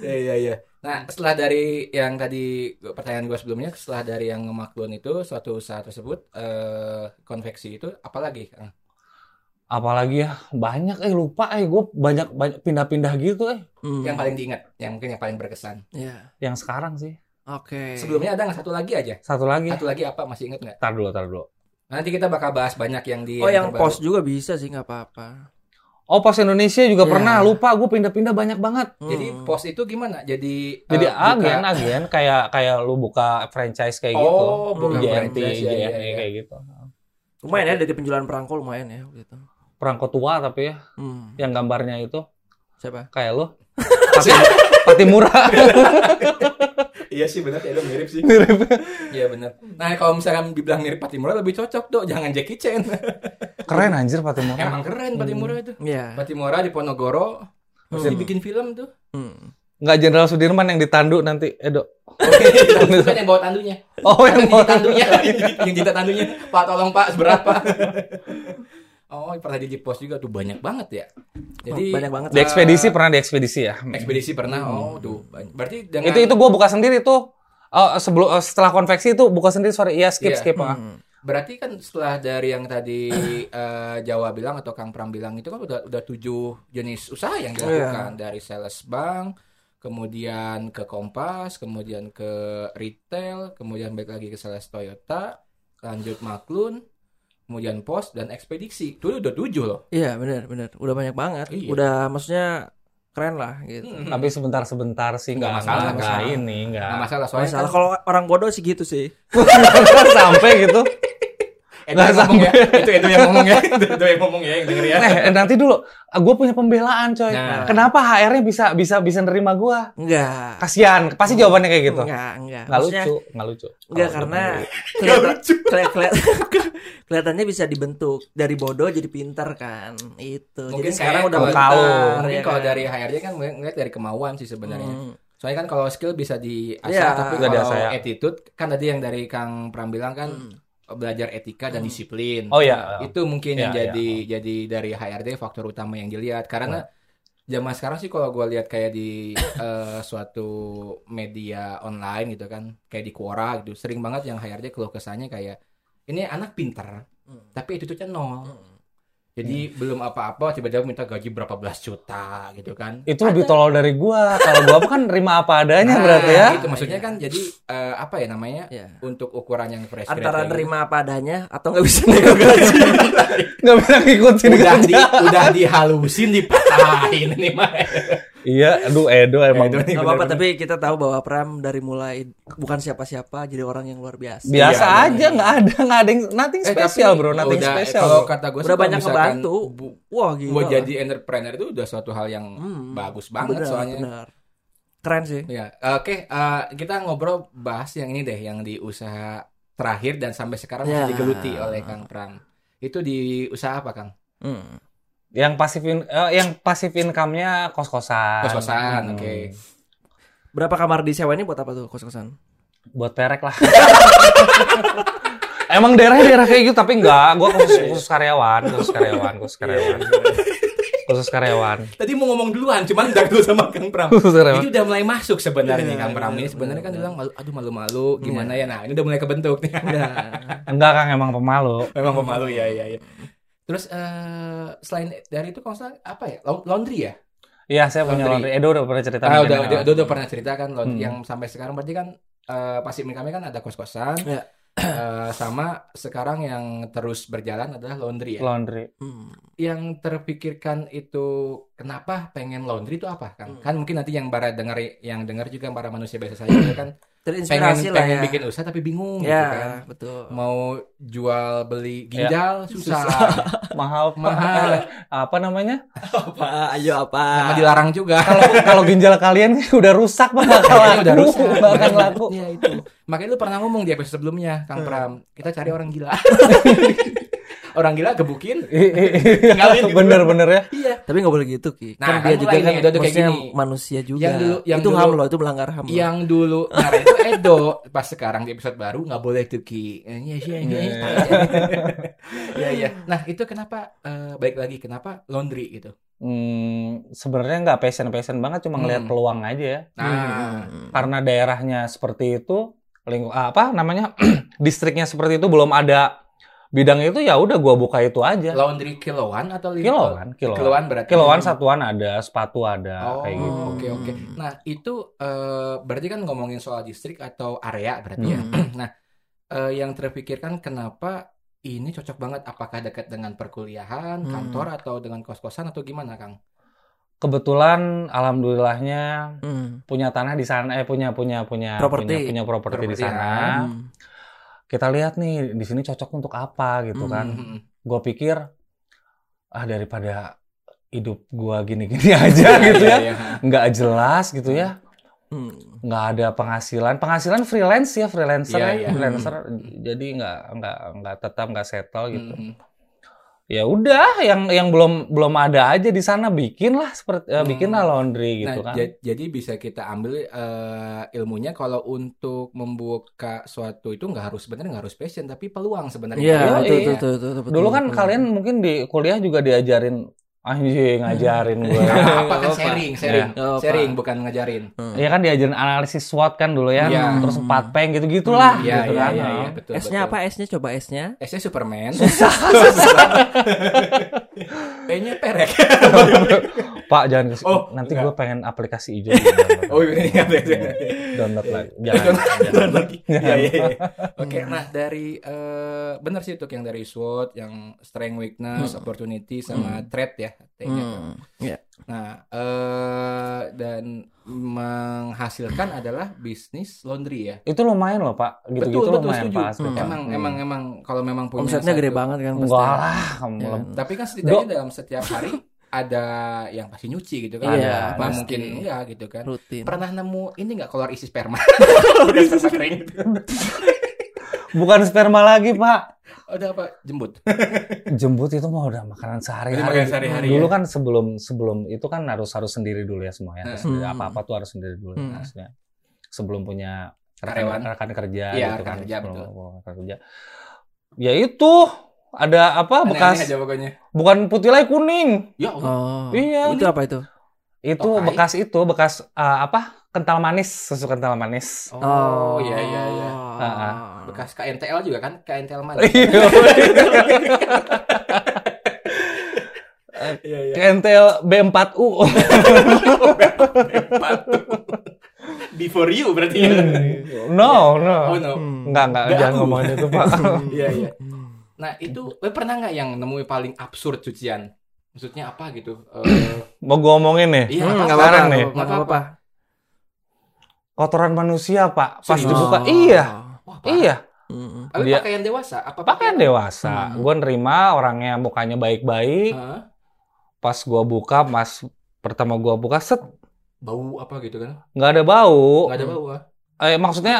Iya iya iya. Nah setelah dari yang tadi pertanyaan gue sebelumnya, setelah dari yang ngemaklun itu suatu usaha tersebut eh konveksi itu apalagi Kang? Apalagi ya, banyak eh lupa eh gue banyak banyak pindah-pindah gitu eh. Hmm. Yang paling diingat, yang mungkin yang paling berkesan. Iya. Yang sekarang sih. Oke. Sebelumnya ada nggak satu lagi aja? Satu lagi. Satu lagi apa? Masih ingat nggak? Tar dulu, tar dulu. Nanti kita bakal bahas banyak yang di Oh, yang terbaru. pos juga bisa sih, nggak apa-apa. Oh, pos Indonesia juga Ya. pernah. Lupa, gue pindah-pindah banyak banget. Jadi Hmm. pos itu gimana? Jadi Jadi eh, buka- agen, agen kayak kayak lu buka franchise kayak Oh, gitu. buka JNT, franchise, ya, ya, JNE ya. kayak gitu. lumayan ya dari penjualan perangko lumayan ya gitu. Perangko tua tapi ya, Hmm. yang gambarnya itu Siapa? kayak lu. Pati, pati murah. Iya sih benar, ya mirip sih. Iya benar. Nah kalau misalkan dibilang mirip Patimura lebih cocok dok, jangan Jackie Chan. Keren anjir pati murah. Emang keren Patimura itu. Iya. Patimura di Ponorogo, terus Hmm. dibikin film tuh. Hmm. Nggak Jenderal Sudirman yang ditandu nanti, Edo. Oke, itu kan yang bawa tandunya. Oh, yang jita tandunya, yang jita tandunya. Pak tolong Pak seberapa? Oh pernah di pos juga tuh banyak banget ya. Jadi banyak banget. Di ekspedisi pernah di ekspedisi ya. ekspedisi pernah. Oh, tuh. Berarti dengan Itu itu gue buka sendiri tuh. Oh, sebelum eh, setelah konveksi itu buka sendiri sorry iya skip Iya. skip ah. Hmm. Berarti kan setelah dari yang tadi eh, Jawa bilang atau Kang Pram bilang itu kan udah udah tujuh jenis usaha yang dilakukan dari sales bank, kemudian ke Kompas, kemudian ke retail, kemudian balik lagi ke sales Toyota, lanjut Maklun, kemudian pos dan ekspedisi. Itu udah tujuh loh. Iya benar benar. Udah banyak banget. Iya. Udah maksudnya keren lah gitu. Hmm. Tapi sebentar-sebentar sih Nggak masalah, masalah. ini nggak Nggak masalah soalnya Masalah kan kalau orang bodoh sih gitu sih. sampai gitu. Itu nggak yang ngomong ya. Itu itu yang ngomong ya. Itu, itu yang ngomong ya yang denger ya. Eh nanti dulu, gue punya pembelaan coy. Nah. Kenapa HR-nya bisa bisa bisa nerima gue? Enggak. Kasian, pasti jawabannya kayak gitu. Enggak, enggak. Nggak Maksudnya, lucu, nggak lucu. Enggak karena gitu. kelihatan keli- keli- kelihatannya bisa dibentuk dari bodoh jadi pintar kan. Itu. Mungkin jadi sekarang kayak udah pintar. Mungkin ya kalau kan? dari HRD kan ngeliat dari kemauan sih sebenarnya. Hmm. Soalnya kan kalau skill bisa diasah, Iya. tapi kalau diasah, ya. attitude kan tadi yang dari Kang Pram bilang kan Hmm. Belajar etika dan disiplin. Oh iya. Itu mungkin yang Iya, jadi jadi dari HRD faktor utama yang dilihat karena zaman sekarang sih kalau gue lihat kayak di eh, suatu media online gitu kan, kayak di Quora gitu, sering banget yang HRD keluh kesahnya kayak ini anak pinter, Hmm. tapi attitude-nya nol. Hmm. Jadi belum apa-apa tiba-tiba minta gaji berapa belas juta gitu kan. Itu lebih tolol dari gua. Kalau gua kan terima apa adanya Nah, berarti ya. Itu maksudnya kan jadi eh, apa ya namanya? Ya. Untuk ukuran yang fresh Antara gitu. nerima apa adanya atau nggak bisa nego gaji. Nggak bisa ngikutin udah di udah dihalusin dipatahin ini mah. Iya, aduh Edo emang Edo nih. Gak apa-apa tapi kita tahu bahwa Pram dari mulai bukan siapa-siapa jadi orang yang luar biasa. biasa Iya, aja, nggak ada nggak ada yang nothing Eh, spesial tapi bro, nothing udah, spesial. Kalau kata gue Udah banyak ngebantu. Wah gila. Buat jadi entrepreneur itu udah suatu hal yang Hmm, bagus banget benar, soalnya. benar. Keren sih. Ya, oke. eh, kita ngobrol bahas yang ini deh, yang di usaha terakhir dan sampai sekarang Ya. masih digeluti oleh Kang Pram. Itu di usaha apa, Kang? Hmm. Yang pasif in- eh, yang pasif income-nya kos-kosan. Kos-kosan, Hmm. oke. Berapa kamar di sewa ini buat apa tuh kos-kosan? Buat perek lah. Emang daerahnya daerah kayak gitu tapi enggak, gua khusus, khusus karyawan, khusus karyawan, khusus karyawan. Khusus karyawan. Tadi mau ngomong duluan, cuman udah dulu sama Kang Pram. Khusus karyawan. Ini udah mulai masuk sebenarnya Iya, Kang Pram ini iya, sebenarnya kan iya. bilang malu, aduh malu-malu gimana ya. Nah, ini udah mulai kebentuk nih. Enggak Kang, emang pemalu. Memang pemalu ya, ya, ya. Terus eh selain dari itu kalau salah apa ya? Lau- Laundry ya? Iya, saya punya Laundry. laundry. Edo udah pernah cerita. Ah, udah, udah, udah, udah pernah cerita kan laundry Hmm. yang sampai sekarang berarti kan eh pasif income kan ada kos-kosan. Ya. Eh, sama sekarang yang terus berjalan adalah laundry ya. Laundry. Hmm. Yang terpikirkan itu kenapa pengen laundry itu apa kan? Hmm. Kan mungkin nanti yang para dengar yang dengar juga para manusia biasa saja juga kan pengen Terinspirasi lah pengen ya. bikin usaha tapi bingung gitu ya, kan. betul. Mau jual beli ginjal susah, Mahal, Pak. mahal, Apa namanya? Apa? Ayo apa? sama dilarang juga. Kalau kalau ginjal kalian udah rusak bakal Kayaknya laku. udah rusak. Bakal laku. Iya itu. Makanya lu pernah ngomong di episode sebelumnya, Kang Pram. Kita cari orang gila. Orang gila gebukin. Tinggalin gitu. Bener-bener ya. Iya. Tapi nggak boleh gitu Ki. Nah, kan kan dia juga kan nih, Edo tuh kayak gini. manusia juga. Yang dulu- yang itu dulu- ham loh, itu melanggar ham. loh. Yang dulu nah itu Edo pas sekarang di episode baru nggak boleh tuh Ki. Eh, Iya iya iya. Iya. Iya iya. Nah, itu kenapa eh, baik lagi kenapa laundry gitu. Hmm, sebenarnya nggak passion passion banget, cuma ngelihat Hmm. peluang aja ya. Nah, Hmm. Karena daerahnya seperti itu, lingkup apa namanya distriknya seperti itu belum ada bidang itu ya udah gua buka itu aja. laundry kiloan atau liter? Kiloan, kiloan. Kiloan berarti. Kiloan satuan ada, sepatu ada, Oh, kayak gitu. oke oke. Nah, itu eh, berarti kan ngomongin soal distrik atau area berarti ya. Hmm. Nah, eh, yang terpikirkan kenapa ini cocok banget apakah dekat dengan perkuliahan, Hmm. kantor atau dengan kos-kosan atau gimana, Kang? Kebetulan alhamdulillahnya Hmm. punya tanah di sana eh punya punya punya Properti. punya, punya properti di sana. Hmm. Kita lihat nih di sini cocok untuk apa gitu Hmm. kan. Hmm. Gue pikir ah daripada hidup gua gini-gini aja gitu ya. Iya, iya. nggak jelas gitu ya Hmm. nggak ada penghasilan penghasilan freelance ya freelancer Iya, ya, iya. freelancer jadi nggak nggak nggak tetap nggak settle gitu Hmm. Ya udah yang yang belum belum ada aja di sana bikin lah seperti eh, Hmm. bikin lah laundry gitu Nah, kan ja- jadi bisa kita ambil eh, ilmunya kalau untuk membuka suatu itu nggak harus sebenarnya nggak harus passion tapi peluang sebenarnya. Iya, betul, betul, betul, betul, dulu kan betul. kalian mungkin di kuliah juga diajarin Anjing ngajarin gue. Nggak apa-apa kan sharing, sharing, Nggak apa. sharing bukan ngajarin. Iya kan diajarin analisis SWOT kan dulu ya. Iya. Terus empat peng gitu-gitulah Iya, gitu iya, kan. iya, iya, betul. S-nya betul. apa? S-nya coba S-nya. S-nya Superman. P-nya perek. Pak jangan ke Oh, nanti gue pengen aplikasi hijau gitu. oh ini ada download lagi. Jangan. jangan. lagi. Iya, iya, iya. Oke, nah dari eh benar sih itu yang dari SWOT, yang strength, weakness, opportunity sama threat ya. Hmm. Iya. Nah, eh dan menghasilkan adalah bisnis laundry ya. Itu lumayan loh Pak. Gitu-gitu betul, betul, lumayan setuju. Pak. asli, Hmm. Emang emang emang kalau memang punya Omsetnya gede banget kan pasti. Enggak lah. kamu Ya. Tapi kan setidaknya dalam setiap hari ada yang pasti nyuci gitu kan. Iya, pasti. mungkin enggak gitu kan. Rutin. Pernah nemu ini enggak kolor isi sperma? Udah sperma kering gitu. Bukan sperma lagi Pak. Udah apa? Jembut. Jembut itu mah udah makanan sehari-hari. sehari-hari, Dulu ya. kan sebelum sebelum itu kan harus harus sendiri dulu ya. Harus sendiri. Hmm. Apa-apa tuh harus sendiri dulu Hmm. harusnya. Sebelum punya rekan, rekan kerja Iya, gitu rekan kan. kerja, Sebelum- betul. rekan kerja. Ya itu ada apa Aneh-aneh bekas aja pokoknya. bukan putih lagi kuning. Ya Allah. Oh. Iya. Itu apa itu? Itu Tokai. bekas itu bekas uh, apa? Kental manis, susu kental manis. Oh, iya iya iya. Ah, Bekas KNTL juga kan? KNTL mana? Iya. Iya iya. Kentel B4U. Before you berarti ya. no, no. Oh no. Hmm. Enggak, enggak, Nggak jangan ngomongin itu, Pak. Iya iya. Nah itu eh, pernah nggak yang nemui paling absurd cucian? Maksudnya apa gitu? Eh, Mau gue ngomongin nih. iya Hmm, apa-apa. Sekarang nih. Nggak apa-apa. Kotoran manusia, Pak. Pas dibuka. Oh. Iya, Wah, parah. iya. Hmm. Tapi Dia- pakaian dewasa? Apa Pakaian dewasa. Hmm. Gue nerima orangnya mukanya baik-baik. Hah? Pas gue buka, mas pertama gue buka, set. Bau apa gitu kan? Nggak ada bau. Nggak ada bau ah. Eh, maksudnya,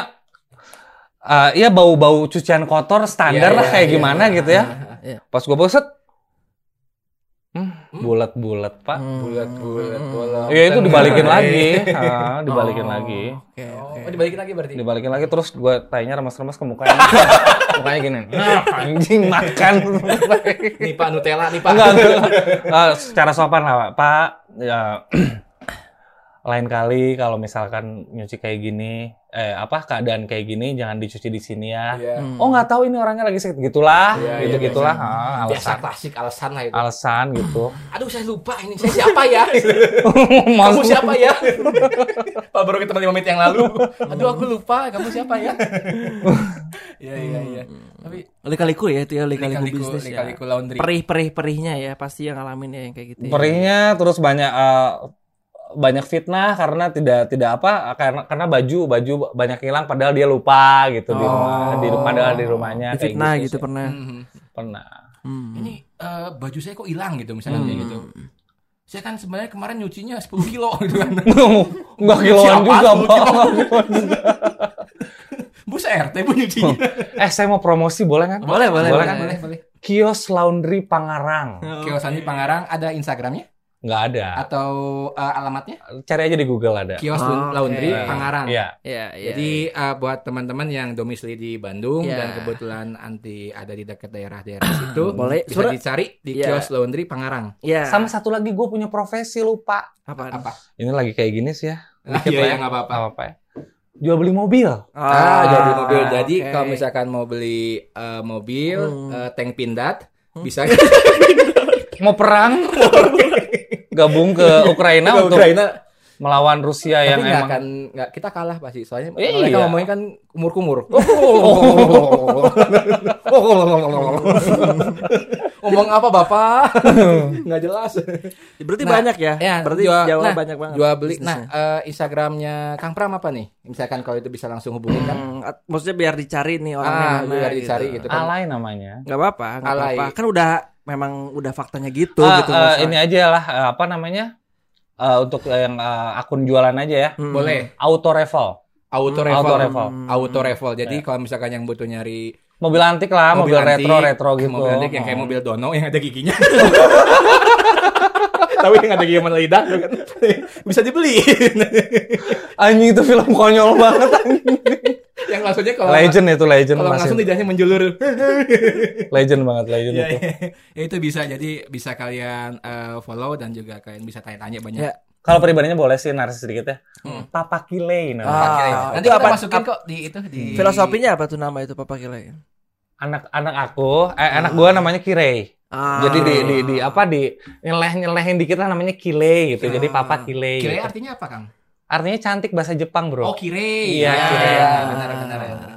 eh iya bau-bau cucian kotor standar Iya, lah iya, kayak iya. gimana gitu ya. Iya. Pas gue buka, set. Hmm, Hmm. bulat-bulat, Pak. Hmm. Bulat-bulat Hmm. Iya itu dibalikin lagi, Ah, dibalikin Oh, lagi, Oke, Oh, oke. dibalikin lagi berarti. dibalikin lagi terus gue tanya remas-remas ke mukanya, mukanya gini, nah, anjing makan, Nih Pak Nutella nih Pak. enggak, enggak. Eh, secara sopan lah Pak, Pak, ya, lain kali kalau misalkan nyuci kayak gini, eh apa keadaan kayak gini jangan dicuci di sini ya. Iya. Hmm. Oh nggak tahu ini orangnya lagi sakit gitulah, Iya, gitu iya, gitulah, biasa. ah, Biasa alasan, klasik alasan lah itu. alasan gitu. Aduh saya lupa ini saya siapa ya? kamu siapa ya? Pak baru ketemu 5 menit yang lalu. Aduh aku lupa kamu siapa ya? Iya iya iya. Tapi Lika-liku ya itu ya lika-liku lika-liku bisnis ya. lika-liku laundry. Perih-perih-perihnya ya pasti yang ngalamin ya yang kayak gitu. ya. perihnya terus banyak eh, banyak fitnah karena tidak tidak apa karena karena baju baju banyak hilang padahal dia lupa gitu di Oh. rumah di padahal di rumahnya kayak Fitnah gitu, gitu sih. pernah. Mhm. pernah Hmm. Ini eh, baju saya kok hilang gitu misalnya kayak gitu. Saya kan sebenarnya kemarin nyucinya 10 kilo gitu kan. nggak kiloan juga pak Bu RT bu nyucinya. eh saya mau promosi boleh kan Boleh, boleh, Boleh kan? boleh. Boleh, boleh. kios laundry Pangarang Kios Andi Pangarang ada Instagramnya nggak ada atau eh, alamatnya? cari aja di Google ada Kios Oh, Laundry oke. Pangarang. Iya Ya, ya. Jadi eh, buat teman-teman yang domisili di Bandung Ya. dan kebetulan anti ada di dekat daerah-daerah situ, Boleh. bisa Surat- dicari di Ya. kios laundry Pangarang. ya. sama satu lagi gue punya profesi lupa apa? Apa? ini lagi kayak gini sih ya Ah, Dikit iya, iya, ya. nggak apa-apa. Apa-apa ya jual beli mobil Ah, jadi mobil. Jadi kalau misalkan mau beli eh, mobil, Hmm. eh, tank pindad, bisa mau perang gabung ke Ukraina ke untuk Ukraina. melawan Rusia Tapi yang nggak emang akan nggak kita kalah pasti. Soalnya Iya. mereka ngomongnya kan kumur-kumur. Ngomong apa bapak? Nggak jelas. Berarti Nah, banyak ya? ya, Berarti jual- Jawa nah, banyak banget. Jual beli. bisnisnya. Nah, eh, Instagramnya Kang Pram apa nih? Misalkan kalau itu bisa langsung hubungin kan? Hmm, maksudnya biar dicari nih orangnya Ah, mana biar dicari gitu kan. alay namanya Gak apa-apa, gak apa-apa. Kan udah memang udah faktanya gitu Ah, gitu. eh, usah. ini aja lah eh, apa namanya Eh, untuk yang eh, akun jualan aja ya Hmm. Boleh. auto revel Auto Hmm, revel. auto revel. Auto revel. Jadi kalau misalkan yang butuh nyari mobil antik lah mobil, antik, retro retro gitu Mobil antik yang kayak Oh. mobil Dono yang ada giginya. Tapi yang ada gigi sama lidah kan. bisa dibeli. anjing itu film konyol banget anjing. yang langsungnya kalau legend itu legend kalau langsung lidahnya menjulur. legend banget legend ya, itu ya, itu bisa jadi bisa kalian eh, follow dan juga kalian bisa tanya-tanya banyak. Ya. kalau pribadinya boleh sih narsis sedikit ya Hmm. Papa Kile nah. Ah, Nanti kita apa- masukin ap- kok di itu di Filosofinya apa tuh nama itu Papa Kile? anak anak aku eh, anak gua namanya Kirei Ah. jadi di, di di apa di nyeleh nyelehin dikit lah namanya Kile gitu jadi Papa Kile Kire gitu. artinya apa, Kang? artinya cantik bahasa Jepang bro Oh, kire. Iya, Ya, kire. ya, benar benar. benar.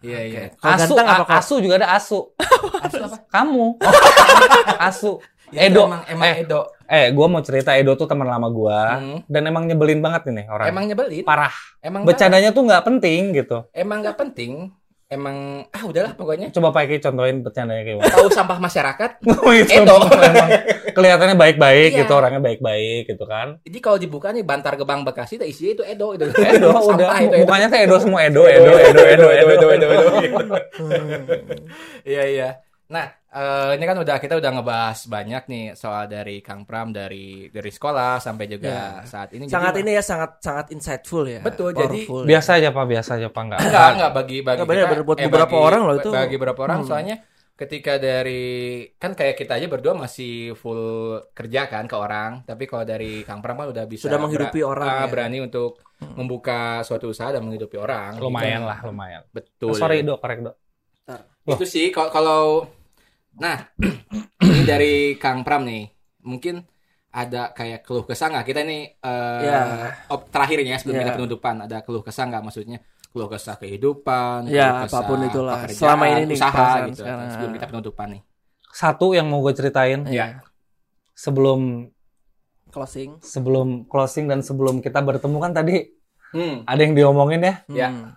Iya, Oke. iya. Kalau asu ganteng apa asu juga ada asu Asu apa? kamu asu Ya, Edo. Emang, emang Eh. Edo. eh gua mau cerita Edo tuh teman lama gua Hmm. dan emang nyebelin banget ini orang Emang nyebelin. parah Emang bercandanya tuh nggak penting gitu Emang nggak penting. Emang ah udahlah pokoknya. coba Pak Eki contohin bercandanya kayak gimana Tahu sampah masyarakat. Oh, itu Edo. emang kelihatannya baik-baik Iya. gitu orangnya baik-baik gitu kan Jadi kalau dibuka nih Bantar Gebang Bekasi, itu isinya itu Edo itu. Edo udah itu Edo. mukanya tuh Edo semua Edo Edo Edo Edo Edo Edo, Iya iya. Nah, eh, ini kan udah kita udah ngebahas banyak nih soal dari Kang Pram dari dari sekolah sampai juga saat ini. sangat Jadi- ini ya sangat sangat insightful ya. Betul, jadi- Powerful. biasa aja pak biasa aja pak enggak enggak enggak bagi bagi kita, bener, buat beberapa orang loh itu. bagi beberapa orang Hmm. soalnya ketika dari kan kayak kita aja berdua masih full kerja kan ke orang tapi kalau dari Kang Pram kan udah bisa Sudah menghidupi orang, ah, ya. berani untuk membuka suatu usaha dan menghidupi orang lumayan Gitu. lah lumayan betul sorry dok korek dok itu sih kalau kalau nah ini dari Kang Pram nih mungkin ada kayak keluh kesah nggak kita ini eh Ya. op- terakhir ini ya sebelum Ya. kita penutupan ada keluh kesah nggak maksudnya keluh kesah kehidupan Ya, keluh kesah apa pun itulah. pekerjaan, Selama ini nih, usaha gitu sekarang. sebelum kita penutupan nih satu yang mau gue ceritain Iya. sebelum closing. sebelum closing dan sebelum kita bertemu kan tadi hmm. ada yang diomongin ya Ya. Hmm.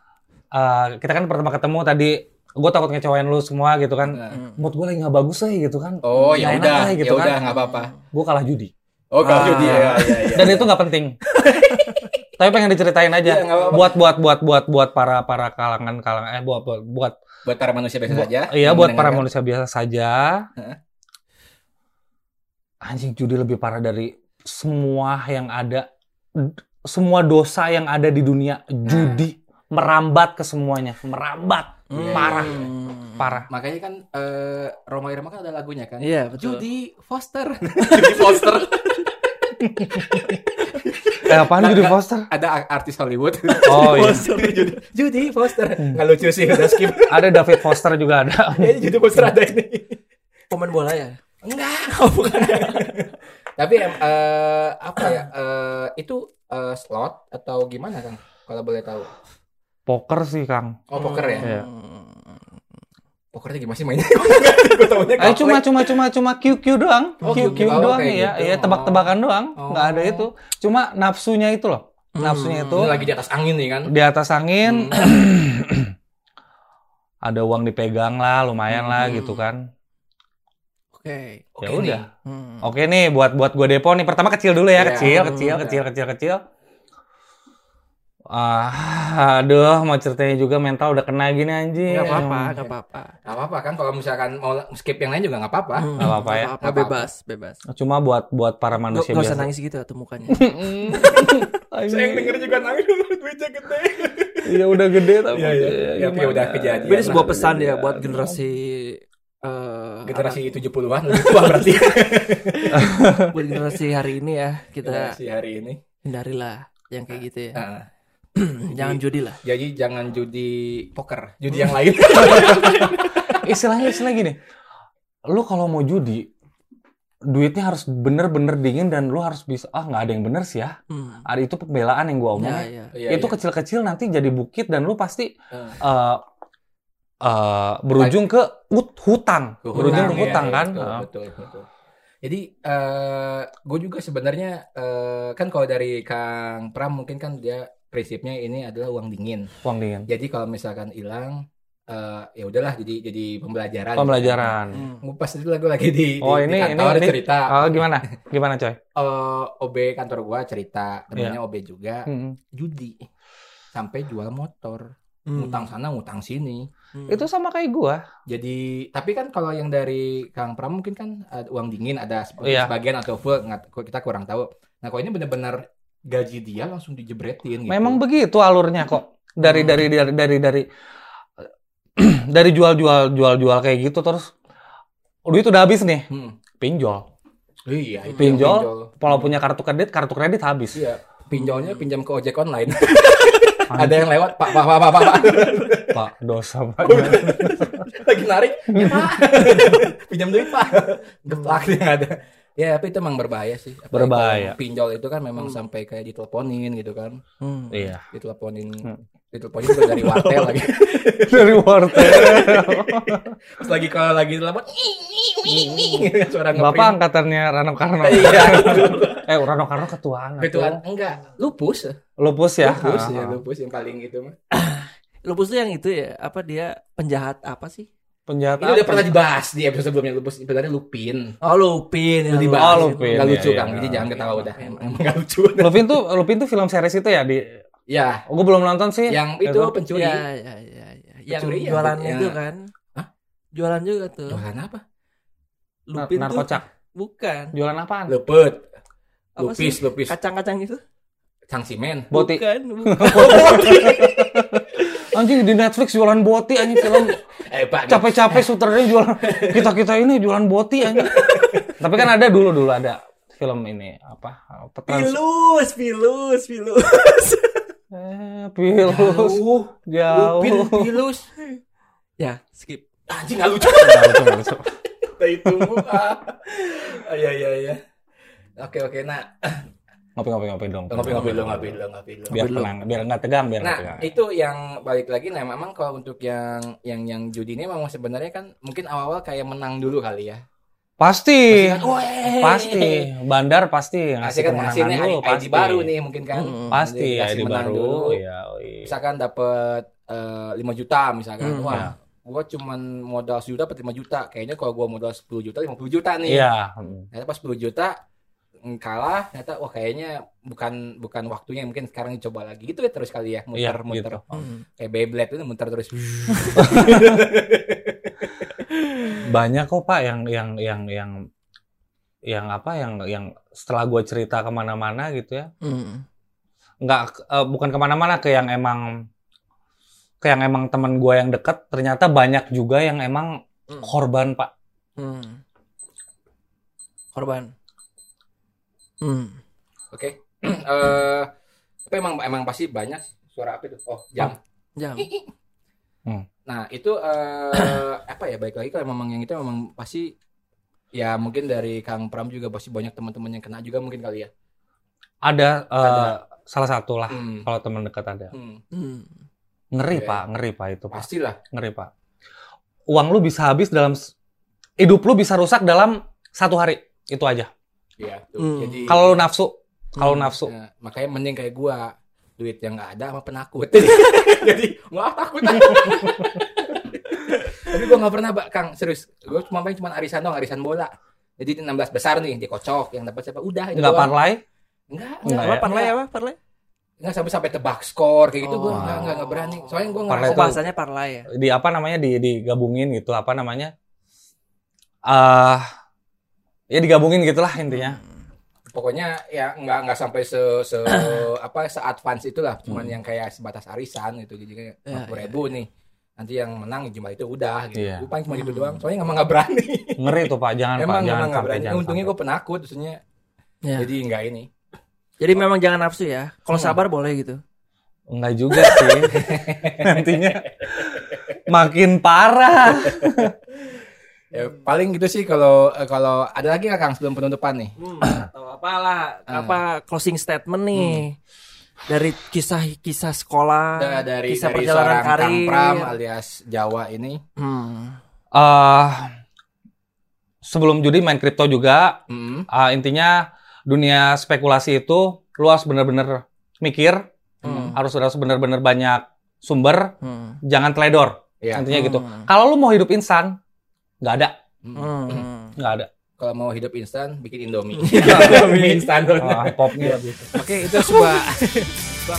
Eh, kita kan pertama ketemu tadi gue takut ngecewain lu semua gitu kan. Hmm. mood gue lagi nggak bagus lah gitu kan. Oh ya udah. lah ya gitu kan. udah nggak apa-apa. Gue kalah judi. Oh kalau Ah. judi. Ya ya ya dan itu nggak penting. Tapi pengen diceritain aja. Iya, nggak apa-apa. buat buat buat buat buat para para kalangan kalangan eh buat buat buat buat para manusia biasa saja. iya buat para manusia biasa saja. Heeh. anjing judi lebih parah dari semua yang ada semua dosa yang ada di dunia. Judi merambat ke semuanya. Merambat Iya, parah. iya, Hmm. parah. Makanya kan eh Roma Irama kan ada lagunya kan? Iya, betul. Judi Foster. Judi Foster. Eh apaan judi Nggak- Foster? Ada artis Hollywood. Oh iya. Judi Foster nggak lucu sih udah skip. Ada David Foster juga ada. Judi Foster ada ini. Pemain bola ya? enggak oh, bukan. Tapi em, eh, apa ya? Eh, itu eh, slot atau gimana kang? Kalau boleh tahu poker sih Kang oh poker ya Iya. pokernya gimana sih mainnya gue tahunya Eh cuma cuma cuma cuma QQ doang. Oh, QQ QQ. Oh, doang ya. gitu. Iya, tebak-tebakan doang. Oh. nggak ada itu. Cuma nafsunya itu loh. Nafsunya itu ini lagi di atas angin nih kan di atas angin Hmm. ada uang dipegang lah, lumayan lah Hmm. gitu kan. Oke. Ya Oke udah. nih. Hmm. Oke nih buat buat gue depo nih. Pertama kecil dulu ya, Iya. kecil, Hmm. kecil, kecil, kecil, kecil, kecil. Ah, aduh, mau ceritanya juga mental udah kena gini anjing. Nggak apa-apa, nggak apa-apa. Gak apa-apa kan kalau misalkan mau skip yang lain juga nggak apa-apa. Hmm, Nggak apa-apa ya. apa-apa. bebas, bebas. Cuma buat buat para Gak, manusia usah biasa. nangis gitu atau mukanya. Saya yang denger juga nangis duitnya gede. Iya udah gede tapi. Iya, iya. ya, Ya, gimana? udah kejadian. Tapi ini sebuah pesan ya buat generasi eh, Generasi 70-an lebih tua berarti. buat generasi hari ini ya kita Generasi hari ini. hindarilah yang kayak gitu ya. Nah, Jangan judi lah. jadi jangan judi poker, judi yang lain. istilahnya istilah gini lu kalau mau judi duitnya harus bener-bener dingin dan lu harus bisa ah nggak ada yang bener sih ya Hmm. ada itu pembelaan yang gua omongin Ya, ya. Iya, itu iya. kecil-kecil nanti jadi bukit dan lu pasti Eh, eh, eh, berujung ke ut- hutang ke berujung ke hutang, hutang iya, kan Betul, Ah. betul, betul. Jadi eh gue juga sebenarnya eh, kan kalau dari Kang Pram mungkin kan dia prinsipnya ini adalah uang dingin. uang dingin Jadi kalau misalkan hilang eh ya udahlah jadi jadi pembelajaran. pembelajaran Hmm. Gue pas itu gue lagi di, di, Oh, di ini- kantor ini- ini- cerita. oh gimana gimana coy Eh, OB kantor gua cerita, temennya OB juga Hmm. judi sampai jual motor, Hmm. ngutang sana ngutang sini. Hmm. itu sama kayak gua Jadi tapi kan kalau yang dari Kang Pram mungkin kan ada uang dingin ada Iya. sebagian atau full nggak- kita kurang tahu. Nah kalau ini benar-benar gaji dia langsung dijebretin gitu. memang begitu alurnya kok dari dari dari dari dari dari jual-jual jual-jual kayak gitu terus duit udah habis nih Hmm. pinjol Iya, itu pinjol kalau punya kartu kredit kartu kredit habis Iya, pinjolnya pinjam ke ojek online. Ada yang lewat, Pak, Pak, Pak, Pak, Pak. Pak. pak dosa pak Lagi narik, ya, Pak. pinjam duit, Pak. Geplak yang ada. Ya, tapi itu emang berbahaya sih. Apalagi Berbahaya. Pinjol itu kan memang sampai kayak diteleponin gitu kan. Hmm. iya Diteleponin, Hmm. diteleponin juga dari wartel lagi. dari wartel Terus lagi kalau lagi telepon, suara bapak ngeprint. angkatannya Rano Karno Iya, eh Rano Karno ketuaan Ketuaan enggak, lupus. lupus ya Lupus ya, lupus yang paling itu mah. Lupus tuh yang itu ya, apa dia penjahat apa sih? Penjahat Ini udah pernah dibahas di episode sebelumnya lupus sebenarnya lupin. Oh, Lupin. Udah yang dibahas. Oh, Lupin. Nggak Iya, lucu, iya, Kang. iya. Jadi jangan ketawa udah. Emang emang nggak lucu. Lupin tuh Lupin tuh film series itu ya di Ya, gue belum nonton sih yang itu pencuri. Ya, ya, ya, ya. Yang Pencuri ya, jualan ya. itu kan. Hah? Jualan juga tuh. Jualan apa? Nar- Lupin tuh narkocak bukan. jualan apaan Lepet. Apa Lupis, sih? lupis. Kacang-kacang itu? Cangsimen. boti Bukan, bukan. anjing di Netflix jualan boti anjing film Eh, capek-capek sutradaranya jualan kita kita ini jualan boti anjing tapi kan ada dulu dulu ada film ini apa Pilus, pilus, pilus. eh, pilus Jauh. jauh Lupin, pilus. ya, skip. Anjing nggak lucu. Nggak lucu, tunggu. Ah, iya, iya, iya. Oke, oke. Nah, ngopi ngopi ngopi dong ngopi-ngopi dulu, ngopi dulu, ngopi dulu. biar tenang biar nggak tegang biar Nah, tegang itu yang balik lagi nah memang kalau untuk yang yang yang judi ini memang sebenarnya kan mungkin awal-awal kayak menang dulu kali ya. pasti Kan, pasti bandar pasti ngasih kan kemenangan hasilnya dulu ID pasti baru nih mungkin kan. Mm, pasti ID baru dulu. ya oh iya. Misalkan dapat eh, 5 juta misalkan. Hmm, Wah, ya. gua cuman modal 10 juta dapat 5 juta. Kayaknya kalau gua modal 10 juta 50 juta nih. iya Ternyata pas 10 juta kalah ternyata wah kayaknya bukan bukan waktunya mungkin sekarang dicoba lagi gitu ya terus kali ya Iya, muter muter gitu. Hmm. kayak Beyblade itu muter terus banyak kok pak yang yang yang yang yang apa yang yang setelah gue cerita ke mana-mana gitu ya Hmm. nggak eh, bukan ke mana-mana ke yang emang ke yang emang teman gue yang dekat ternyata banyak juga yang emang Hmm. korban pak Hmm. Korban. Hmm. oke. Eh tapi emang emang pasti banyak suara apa itu oh jam. Jam. nah itu eh apa ya baik lagi kalau memang yang itu memang pasti ya mungkin dari Kang Pram juga pasti banyak teman-teman yang kena juga mungkin kali ya. Ada, Ada. salah satu lah Hmm. kalau teman dekat ada. Hmm, Hmm. ngeri Oke. pak. Ngeri pak itu pak. Pastilah. Ngeri pak. Uang lu bisa habis dalam hidup lu bisa rusak dalam satu hari. Itu aja ya tuh. Hmm. jadi kalau lu nafsu kalau Hmm. nafsu ya, makanya mending kayak gua duit yang nggak ada sama penakut jadi nggak takut tapi gua nggak pernah Mbak, Kang serius gua cuma main cuma arisan doang arisan bola jadi 16 besar nih dikocok yang dapat siapa udah itu nggak doang. parlay Enggak, Enggak enggak, Apa parlay apa? Parlay? enggak sampai sampai tebak skor kayak gitu gua Oh. enggak, enggak, enggak berani. Soalnya ngerasa Oh, itu- bahasanya parlay ya. di apa namanya di digabungin gitu apa namanya ah ya digabungin gitulah intinya pokoknya ya enggak enggak sampai se, se apa se advance itulah, cuman yang kayak sebatas arisan gitu jadi kayak Ya, 50 ribu nih. Nanti yang menang jumlah itu udah gitu. Iya. Gua paling cuma gitu Hmm. doang. Soalnya emang enggak berani. ngeri tuh pak jangan pak emang jangan emang enggak sampai berani. jangan Untungnya gua penakut maksudnya. Ya. Jadi enggak ini. Jadi memang jangan nafsu ya. Kalau Hmm. sabar boleh gitu. enggak juga sih nantinya makin parah Ya, paling gitu sih kalau eh, kalau ada lagi nggak Kang sebelum penutupan nih? Hmm, atau apalah Ah. apa closing statement nih dari kisah-kisah sekolah, Da- dari kisah dari perjalanan seorang Kang karir. Pram alias Jawa ini. Hmm. Eh, sebelum judi main kripto juga Hmm. Ah, intinya dunia spekulasi itu lu harus bener-bener mikir Hmm. harus harus bener-bener banyak sumber Hmm. jangan teledor Ya. intinya gitu Hmm. kalau lu mau hidup instan nggak ada Hmm. Hmm. nggak ada Kalau mau hidup instan bikin Indomie. Indomie. instan. Ah, popnya Oke, itu sebuah sebuah